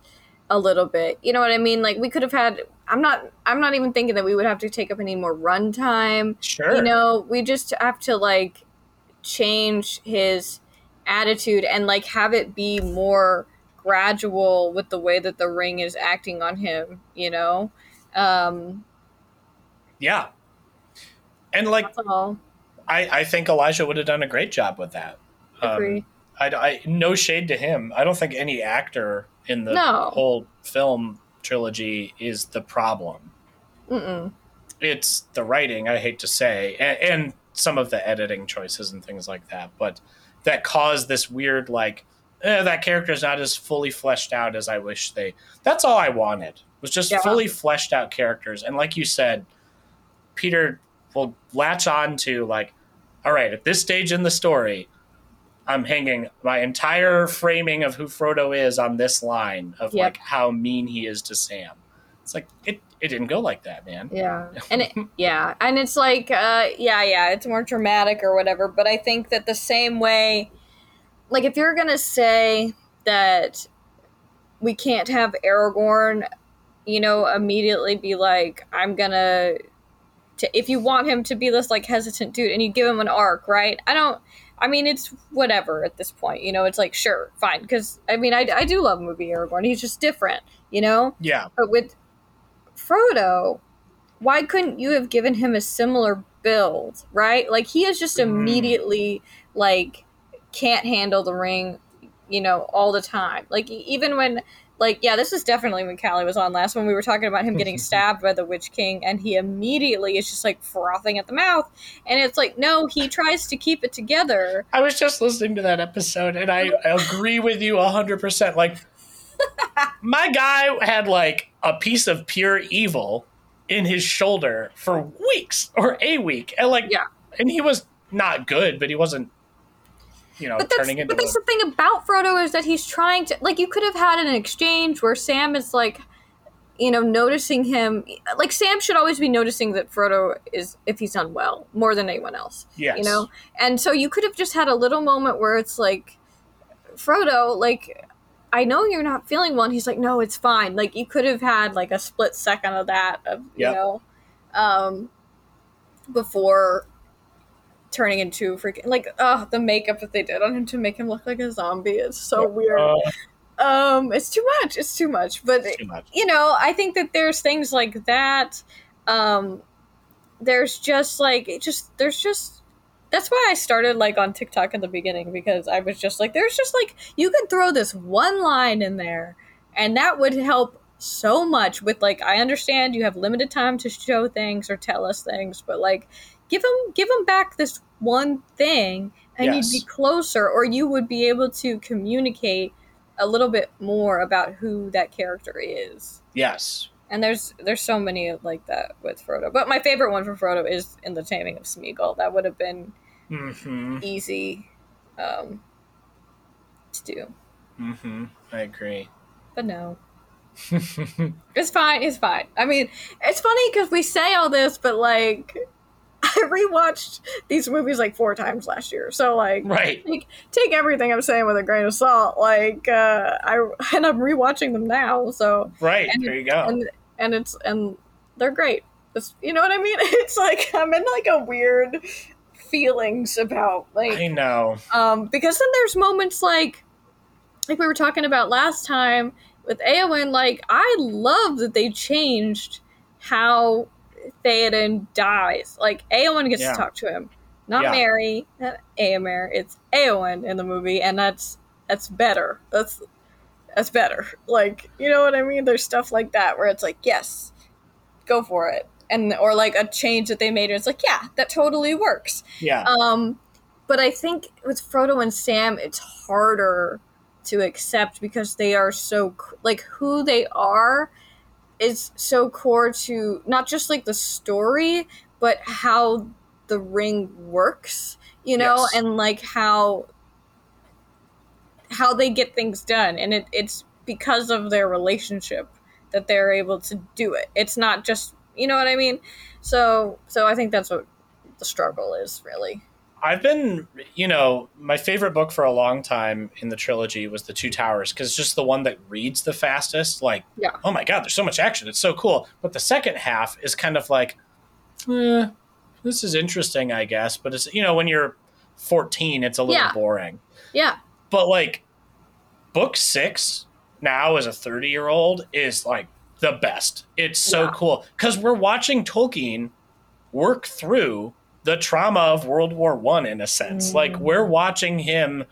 a little bit. You know what I mean? Like we could have had. I'm not. I'm not even thinking that we would have to take up any more runtime.
sure.
You know, we just have to like change his attitude and like have it be more gradual with the way that the ring is acting on him. You know. Um,
yeah. And like. I, I think Elijah would have done a great job with that. Um,
Agree.
I, I no shade to him. I don't think any actor in the
No.
whole film trilogy is the problem.
Mm-mm.
It's the writing. I hate to say, and, and some of the editing choices and things like that. But that caused this weird like eh, that character is not as fully fleshed out as I wish they. That's all I wanted was just
Yeah.
fully fleshed out characters. And like you said, Peter will latch on to like, all right, at this stage in the story, I'm hanging my entire framing of who Frodo is on this line of
Yep.
like how mean he is to Sam. It's like it, it didn't go like that, man.
Yeah. And it, yeah, and it's like uh yeah, yeah, it's more dramatic or whatever, but I think that the same way like if you're going to say that we can't have Aragorn, you know, immediately be like I'm going to if you want him to be this like hesitant dude and you give him an arc, right? I don't I mean, it's whatever at this point. You know, it's like, sure, fine. Because, I mean, I, I do love movie Aragorn. He's just different, you know?
Yeah,
But with Frodo, why couldn't you have given him a similar build, right? Like he is just
Mm.
immediately like can't handle the ring, you know, all the time. Like even when like yeah, this is definitely when Kali was on last when we were talking about him getting stabbed by the Witch King and he immediately is just like frothing at the mouth and it's like no, he tries to keep it together.
I was just listening to that episode, and I, I agree with you hundred percent. Like, my guy had like a piece of pure evil in his shoulder for weeks or a week, and like,
Yeah.
and he was not good, but he wasn't you know,
but that's,
turning into.
but that's
a-
the thing about Frodo is that he's trying to like you could have had an exchange where Sam is like you know noticing him like Sam should always be noticing that Frodo is if he's unwell more than anyone else
yes.
you know and so you could have just had a little moment where it's like Frodo like I know you're not feeling well and he's like no it's fine like you could have had like a split second of that of you know um before turning into freaking like oh the makeup that they did on him to make him look like a zombie is so weird
Uh,
um it's too much it's too much but
too much.
you know i think that there's things like that um there's just like it just there's just that's why i started like on tiktok in the beginning because i was just like there's just like you could throw this one line in there and that would help so much with like i understand you have limited time to show things or tell us things but like give them give them back this one thing and
Yes.
you'd be closer or you would be able to communicate a little bit more about who that character is
Yes.
and there's there's so many like that with Frodo. But my favorite one for Frodo is in the Taming of Smeagol. That would have been
Mm-hmm.
easy um, to do.
Mm-hmm. I agree.
But no, it's fine. It's fine. I mean, it's funny because we say all this, but like, I rewatched these movies like four times last year. So like,
right.
take, take everything I'm saying with a grain of salt. Like, uh, I and I'm rewatching them now. So
Right.
And-
there you go.
and and it's and they're great. It's, you know what I mean? It's like I'm in like a weird feelings about like I
know.
um because then there's moments like like we were talking about last time with Eowyn. Like I love that they changed how Theoden dies. Like Eowyn gets
Yeah.
to talk to him, not
Yeah.
Merry, not Eomer. It's Eowyn in the movie, and that's that's better. That's that's better. Like you know what I mean? There's stuff like that where it's like yes, go for it, and or like a change that they made. And it's like yeah, that totally works.
Yeah.
Um, but I think with Frodo and Sam, it's harder to accept because they are so like who they are is so core to not just like the story, but how the ring works, you know,
Yes.
and like how how they get things done, and it, it's because of their relationship that they're able to do it. It's not just you know what I mean. So so I think that's what the struggle is really.
I've been, you know, my favorite book for a long time in the trilogy was The Two Towers because it's just the one that reads the fastest. Like,
Yeah.
oh my God, there's so much action. It's so cool. But the second half is kind of like, eh, this is interesting, I guess. But it's, you know, when you're 14, it's a little
Yeah.
boring.
Yeah.
But like, book six now as a 30 year old is like the best. It's so
Yeah.
cool because we're watching Tolkien work through the trauma of World War One in a sense.
Mm.
Like we're watching him,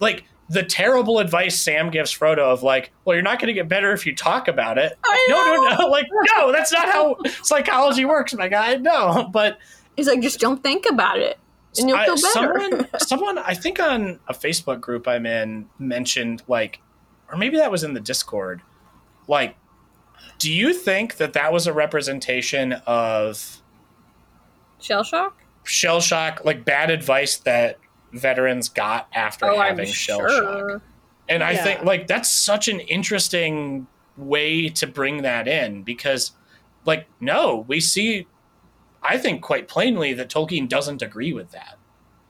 like the terrible advice Sam gives Frodo of like, well, you're not going to get better if you talk about it.
I
No, no, no. Like, no, that's not how psychology works, my guy. No, but
He's like, just don't think about it, and you'll
I-
feel better.
someone, someone, I think on a Facebook group I'm in mentioned like, or maybe that was in the Discord. Like, do you think that that was a representation of
Shell shock.
Shell shock, like bad advice that veterans got after
Oh, I'm
having shell shock?
sure.
And I think like that's such an interesting way to bring that in because like no, we see I think quite plainly that Tolkien doesn't agree with that.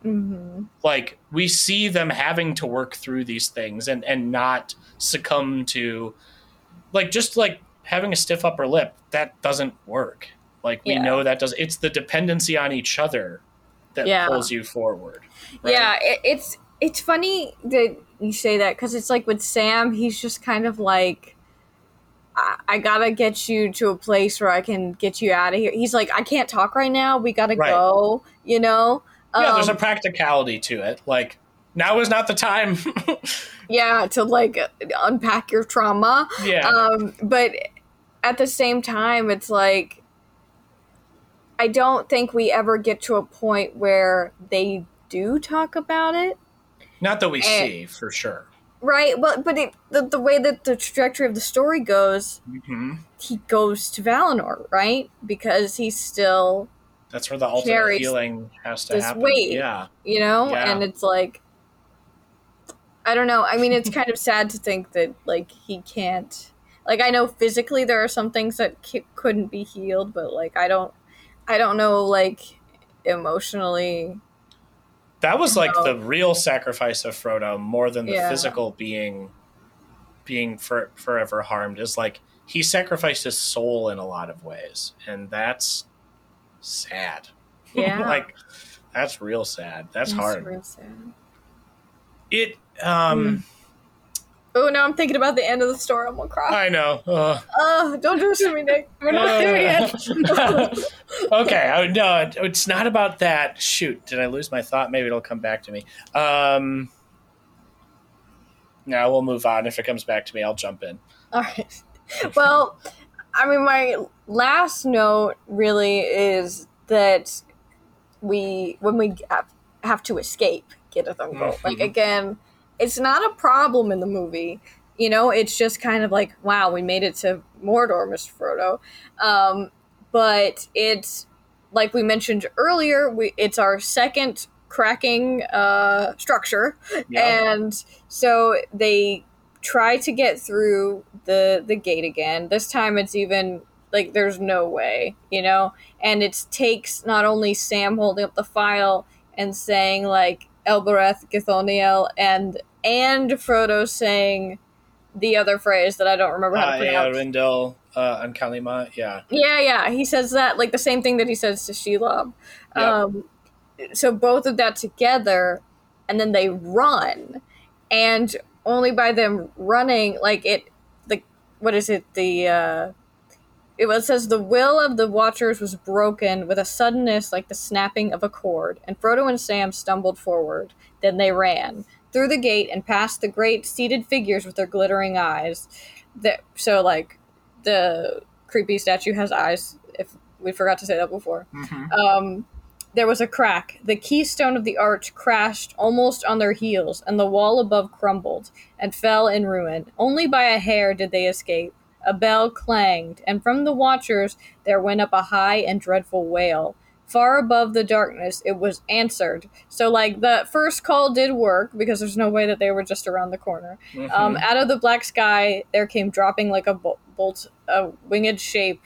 Mm-hmm.
Like we see them having to work through these things and and not succumb to like just like having a stiff upper lip that doesn't work. Like we
Yeah.
know that does it's the dependency on each other that
Yeah.
pulls you forward. right?
Yeah, it, it's it's funny that you say that because it's like with Sam, he's just kind of like, I, I gotta get you to a place where I can get you out of here. He's like, I can't talk right now. We gotta
Right.
go. You know.
Yeah, there's a
Um,
practicality to it. Like now is not the time.
yeah to like unpack your trauma.
yeah.
um but at the same time it's like i don't think we ever get to a point where they do talk about it
not that we
eh.
see for sure.
right well but it, the, the way that the trajectory of the story goes
hmm
he goes to valinor right because he's still
That's where the ultimate healing has to happen.
weight.
Yeah.
you know
Yeah.
and it's like I don't know. I mean, it's kind of sad to think that like he can't. Like I know physically there are some things that c- couldn't be healed, but like I don't, I don't know like emotionally.
That was like
No.
the real sacrifice of Frodo, more than the
Yeah.
physical being being for, forever harmed. Is like he sacrificed his soul in a lot of ways, and that's sad.
Yeah,
like that's real sad. That's,
That's
hard.
real sad.
It. Um.
Oh, now I'm thinking about the end of the story. I'm gonna cry.
I know. Uh,
Oh, don't do this to me, Nic.
We're not there yet.
okay, I, no, it- it's not about that. Shoot, did I lose my thought? Maybe it'll come back to me. Um, no, we'll move on. If it comes back to me, I'll jump in.
All right. Well, I mean, my last note really is that we, when we have, to escape, get a thumb
Mhm.
Like again, it's not a problem in the movie. You know, it's just kind of like, wow, we made it to Mordor, Mr. Frodo. Um, but it's like we mentioned earlier, we it's our second cracking uh, structure
Yeah.
and so they try to get through the the gate again this time it's even like there's no way you know and it takes not only sam holding up the phial and saying like elbereth gilthoniel and and frodo saying the other phrase that i don't remember how to
uh,
pronounce
yeah, Rindel uh, and Kalima. Yeah.
yeah, yeah. He says that like the same thing that he says to Shelob.
Yep.
Um, so both of that together, and then they run, and only by them running, like it, the what is it? The uh, it was says the will of the Watchers was broken with a suddenness like the snapping of a cord, and Frodo and Sam stumbled forward. Then they ran through the gate and past the great seated figures with their glittering eyes. That so like the creepy statue has eyes. If we forgot to say that before, um, there was a crack. The keystone of the arch crashed almost on their heels, and the wall above crumbled and fell in ruin. Only by a hair did they escape. A bell clanged, and from the watchers there went up a high and dreadful wail. Far above the darkness, it was answered. So, like, the first call did work because there's no way that they were just around the corner.
Mhm.
Um, out of the black sky, there came dropping like a bol- bolt, a winged shape,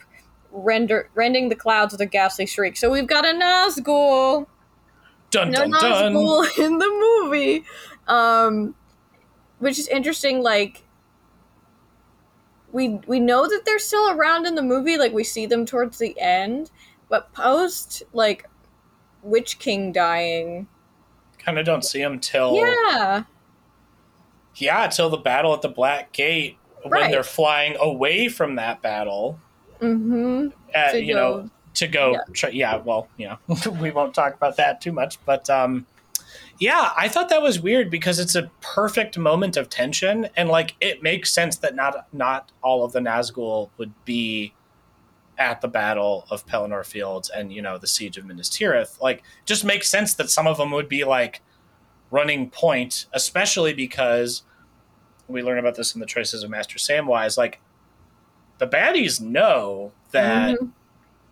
render rending the clouds with a ghastly shriek. So we've got a Nazgul,
dun
no
dun dun.
Nazgul in the movie, um, which is interesting. Like we we know that they're still around in the movie. Like we see them towards the end, but post like Witch King dying,
Kind of don't see him till
yeah,
yeah, till the battle at the Black Gate when
Right.
they're flying away from that battle.
mm-hmm.
Uh,
To
you
go-
know, to go.
yeah.
Try, yeah, well, you know, we won't talk about that too much, but um, yeah, I thought that was weird because it's a perfect moment of tension, and like it makes sense that not not all of the Nazgul would be at the Battle of Pelennor Fields and you know the Siege of Minas Tirith. Like, just makes sense that some of them would be like running point, especially because we learn about this in the choices of Master Samwise. Like, the baddies know that
Mhm.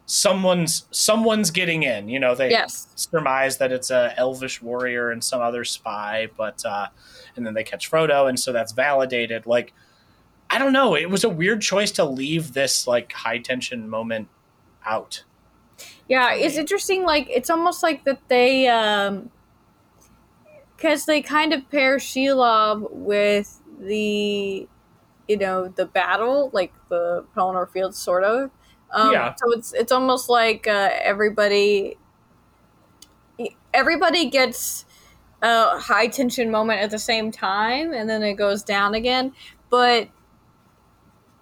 someone's someone's getting in. You know, they
yes,
surmise that it's a elvish warrior and some other spy, but uh, and then they catch Frodo, and so that's validated. Like, I don't know. It was a weird choice to leave this like high tension moment out.
Yeah, it's interesting. Like it's almost like that they, um, because they kind of pair Shelob with the, you know, the battle, like the Pelennor Field, sort of. Um,
Yeah.
So it's it's almost like uh, everybody, everybody gets a high tension moment at the same time, and then it goes down again. But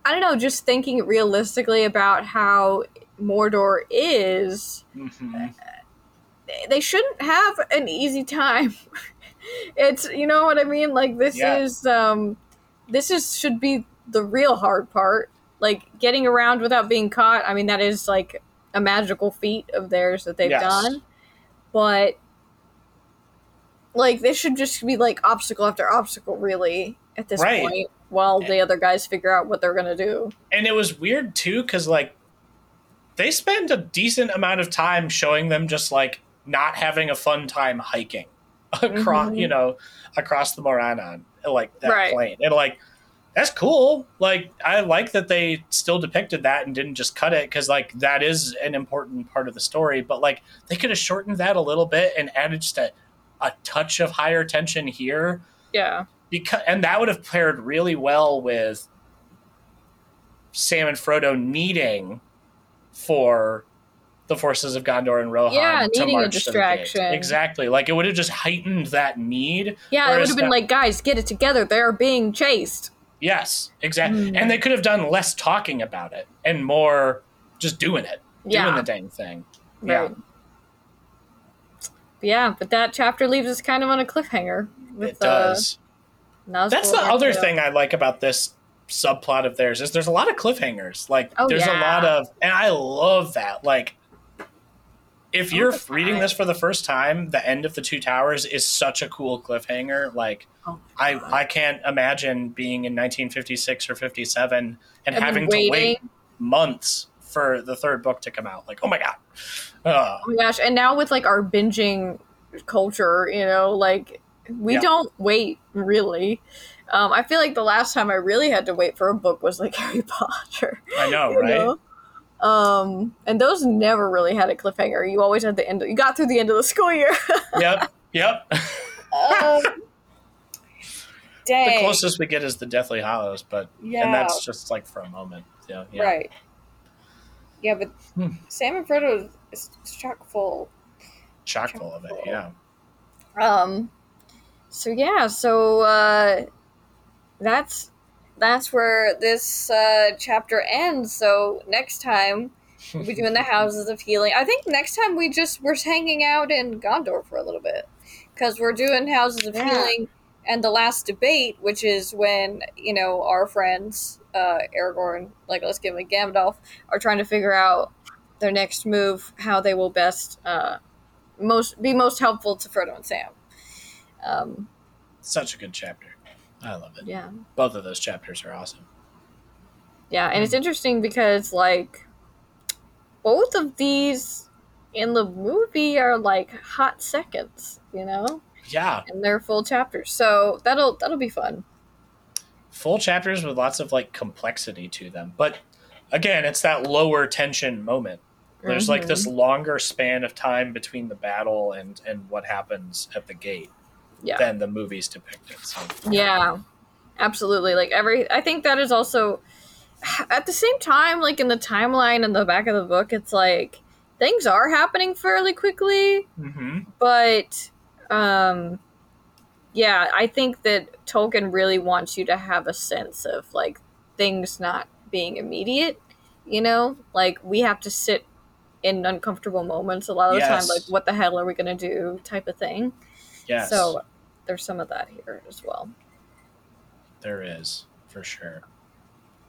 I don't know. Just thinking realistically about how Mordor is
Mhm.
they shouldn't have an easy time. it's you know what I mean? Like this
Yeah.
is um this is should be the real hard part. Like getting around without being caught. I mean that is like a magical feat of theirs that they've
Yes.
done. But like this should just be like obstacle after obstacle really at this
Right.
point while the other guys figure out what they're to do.
And it was weird too, because like they spend a decent amount of time showing them just like not having a fun time hiking across,
Mhm.
you know, across the Morannon. like that
Right.
plane. And like that's cool. Like I like that they still depicted that and didn't just cut it because like that is an important part of the story. But like they could have shortened that a little bit and added just a, a touch of higher tension here
Yeah.
Because and that would have paired really well with Sam and Frodo needing for the forces of Gondor and Rohan
Yeah, needing a distraction.
Exactly. Like it would have just heightened that need.
Yeah, it would have been
that-
like, guys, get it together. They're being chased.
Yes, exactly.
Mm.
And they could have done less talking about it and more just doing it,
Yeah.
doing the dang thing. Yeah.
Right. Yeah, but that chapter leaves us kind of on a cliffhanger. With,
It does.
Uh,
That's the other
Arteo.
thing I like about this subplot of theirs is there's a lot of cliffhangers. Like
Oh,
there's a lot of and I love that. Like if
All
you're reading this for the first time, the end of the two towers is such a cool cliffhanger. Like
Oh,
I I can't imagine being in 1956 or 57 and
I've
having to wait months for the third book to come out. Like, oh my god. Uh,
Oh my gosh! And now with like our binging culture, you know, like we
Yeah.
don't wait really. Um, I feel like the last time I really had to wait for a book was like Harry Potter.
I know, right?
know? Um, and those never really had a cliffhanger. You always had the end. you got through the end of the school year.
Yep. Yep.
um, dang.
the closest we get is the Deathly Hallows, but
yeah.
and that's just like for a moment. Yeah. yeah.
Right. Yeah, but
Hmm.
Sam and Frodo is chock full.
Chock full of it. Yeah.
Um so yeah, so uh that's that's where this uh chapter ends. So next time we'll be doing the houses of healing. I think next time we just we're hanging out in Gondor for a little bit. Cuz we're doing houses of
Yeah.
healing and the last debate, which is when, you know, our friends, uh Aragorn, Legolas, Gimli, and Gandalf are trying to figure out their next move, how they will best uh most be most helpful to Frodo and Sam. Um,
Such a good chapter. I love it.
yeah,
Both of those chapters are awesome.
yeah, and it's interesting because like both of these in the movie are like hot seconds, you know,
Yeah.
and they're full chapters. So that'll that'll be fun.
Full chapters with lots of like complexity to them. But again, it's that lower tension moment. There's like
Mhm.
this longer span of time between the battle and and what happens at the gate
Yeah.
than the movies depicted. So
Yeah, absolutely. Like every, I think that is also at the same time, like in the timeline in the back of the book, it's like things are happening fairly quickly.
hmm
but um yeah i think that tolkien really wants you to have a sense of like things not being immediate you know like we have to sit in uncomfortable moments a lot of the
Yes.
time like what the hell are we going to do type of thing
Yes.
so there's some of that here as well
there is for sure.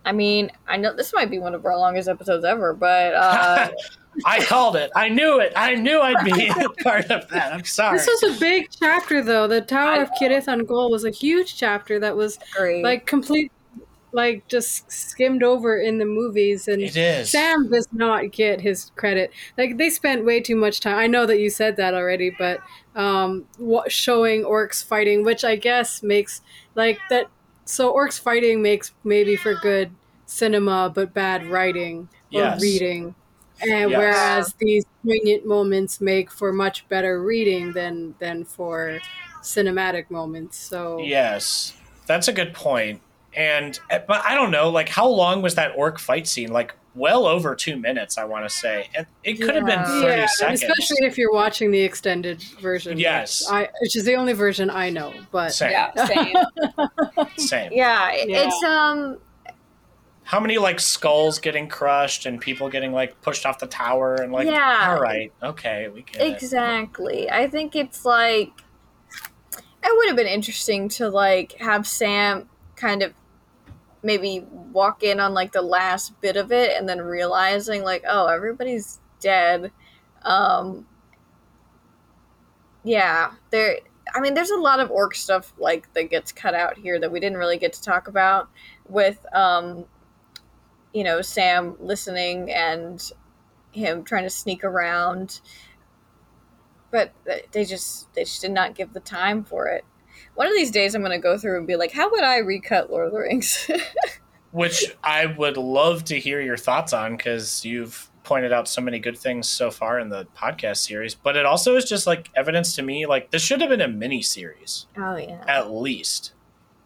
i mean i know this might be one of our longest episodes ever but uh
I called it. I knew it. I knew I'd be part of that. I'm sorry.
This was a big chapter, though. The Tower of Cirith Ungol was a huge chapter that was
great
like complete, like just skimmed over in the movies, and. Sam does not get his credit. Like they spent way too much time. I know that you said that already, but um, wa- showing orcs fighting, which I guess makes like that. So orcs fighting makes maybe for good cinema, but bad writing or
Yes.
reading. And
Yes.
whereas these poignant moments make for much better reading than than for cinematic moments. So
Yes, that's a good point. And eh, but I don't know, like how long was that orc fight scene? Like well over two minutes, I want to say. And it could have been
Yeah.
thirty
yeah,
seconds.
especially if you're watching the extended version.
Yes.
which I which is the only version I know. But
Same,
yeah same
same.
yeah, it-
Yeah.
it's um
How many like skulls getting crushed and people getting like pushed off the tower and like,
Yeah.
all right, okay, we get it.
Exactly. I think it's like it would have been interesting to like have Sam kind of maybe walk in on like the last bit of it and then realizing like oh everybody's dead. Um Yeah, there I mean there's a lot of orc stuff like that gets cut out here that we didn't really get to talk about with um you know Sam listening and him trying to sneak around but they just they just did not give the time for it One of these days, I'm going to go through and be like, how would I recut Lord of the Rings?
which I would love to hear your thoughts on because you've pointed out so many good things so far in the podcast series. But it also is just like evidence to me, like this should have been a mini series
oh yeah,
at least.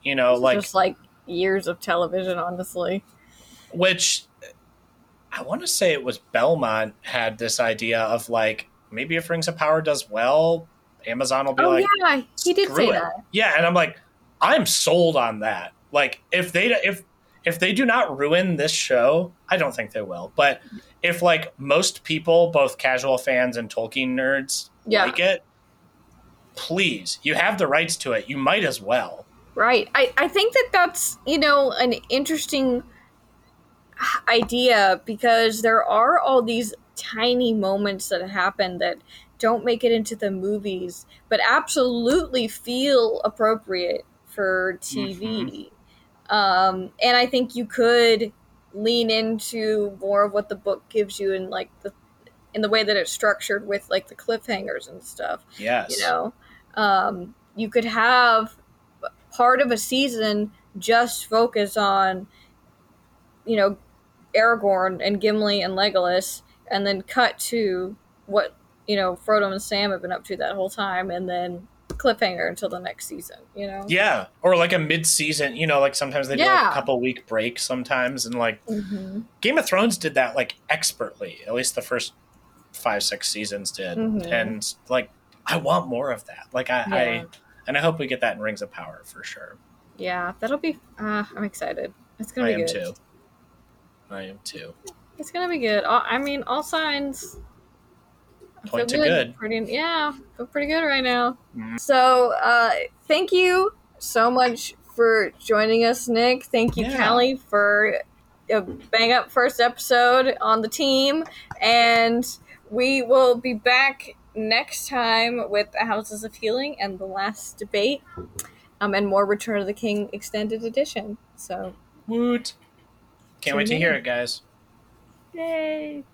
You know,
It's
like
just like years of television, honestly.
which I want to say it was Belmont had this idea of like maybe if Rings of Power does well, Amazon will be
Oh
like,
yeah, he did say
it.
that.
Yeah, and I'm like, I'm sold on that. Like, if they if if they do not ruin this show, I don't think they will. But if like most people, both casual fans and Tolkien nerds,
Yeah.
like it, please, you have the rights to it. You might as well.
Right. I, I think that that's, you know, an interesting idea because there are all these tiny moments that happen that don't make it into the movies, but absolutely feel appropriate for TV. Um, and I think you could lean into more of what the book gives you in like the in the way that it's structured with like the cliffhangers and stuff
Yes.
you know um, you could have part of a season just focus on you know aragorn and gimli and legolas and then cut to what you know frodo and sam have been up to that whole time and then cliffhanger until the next season you know
Yeah, or like a mid-season. You know, like sometimes they do like a couple week break sometimes, and like
hmm
Game of Thrones did that like expertly. At least the first five six seasons did,
Mhm.
and like I want more of that. Like I, I and I hope we get that in Rings of Power for sure.
yeah that'll be uh, i'm excited it's gonna
I
be
am
good
too. I am too.
it's gonna be good i mean all signs I
Point to good.
Pretty, yeah, feel pretty good right now.
Mhm.
So, uh, thank you so much for joining us, Nic. Thank you,
Yeah.
Kali, for a bang up first episode on the team. And we will be back next time with the Houses of Healing and the last debate, um, and more Return of the King extended edition. So,
Woot! Can't wait to hear it, guys.
yay!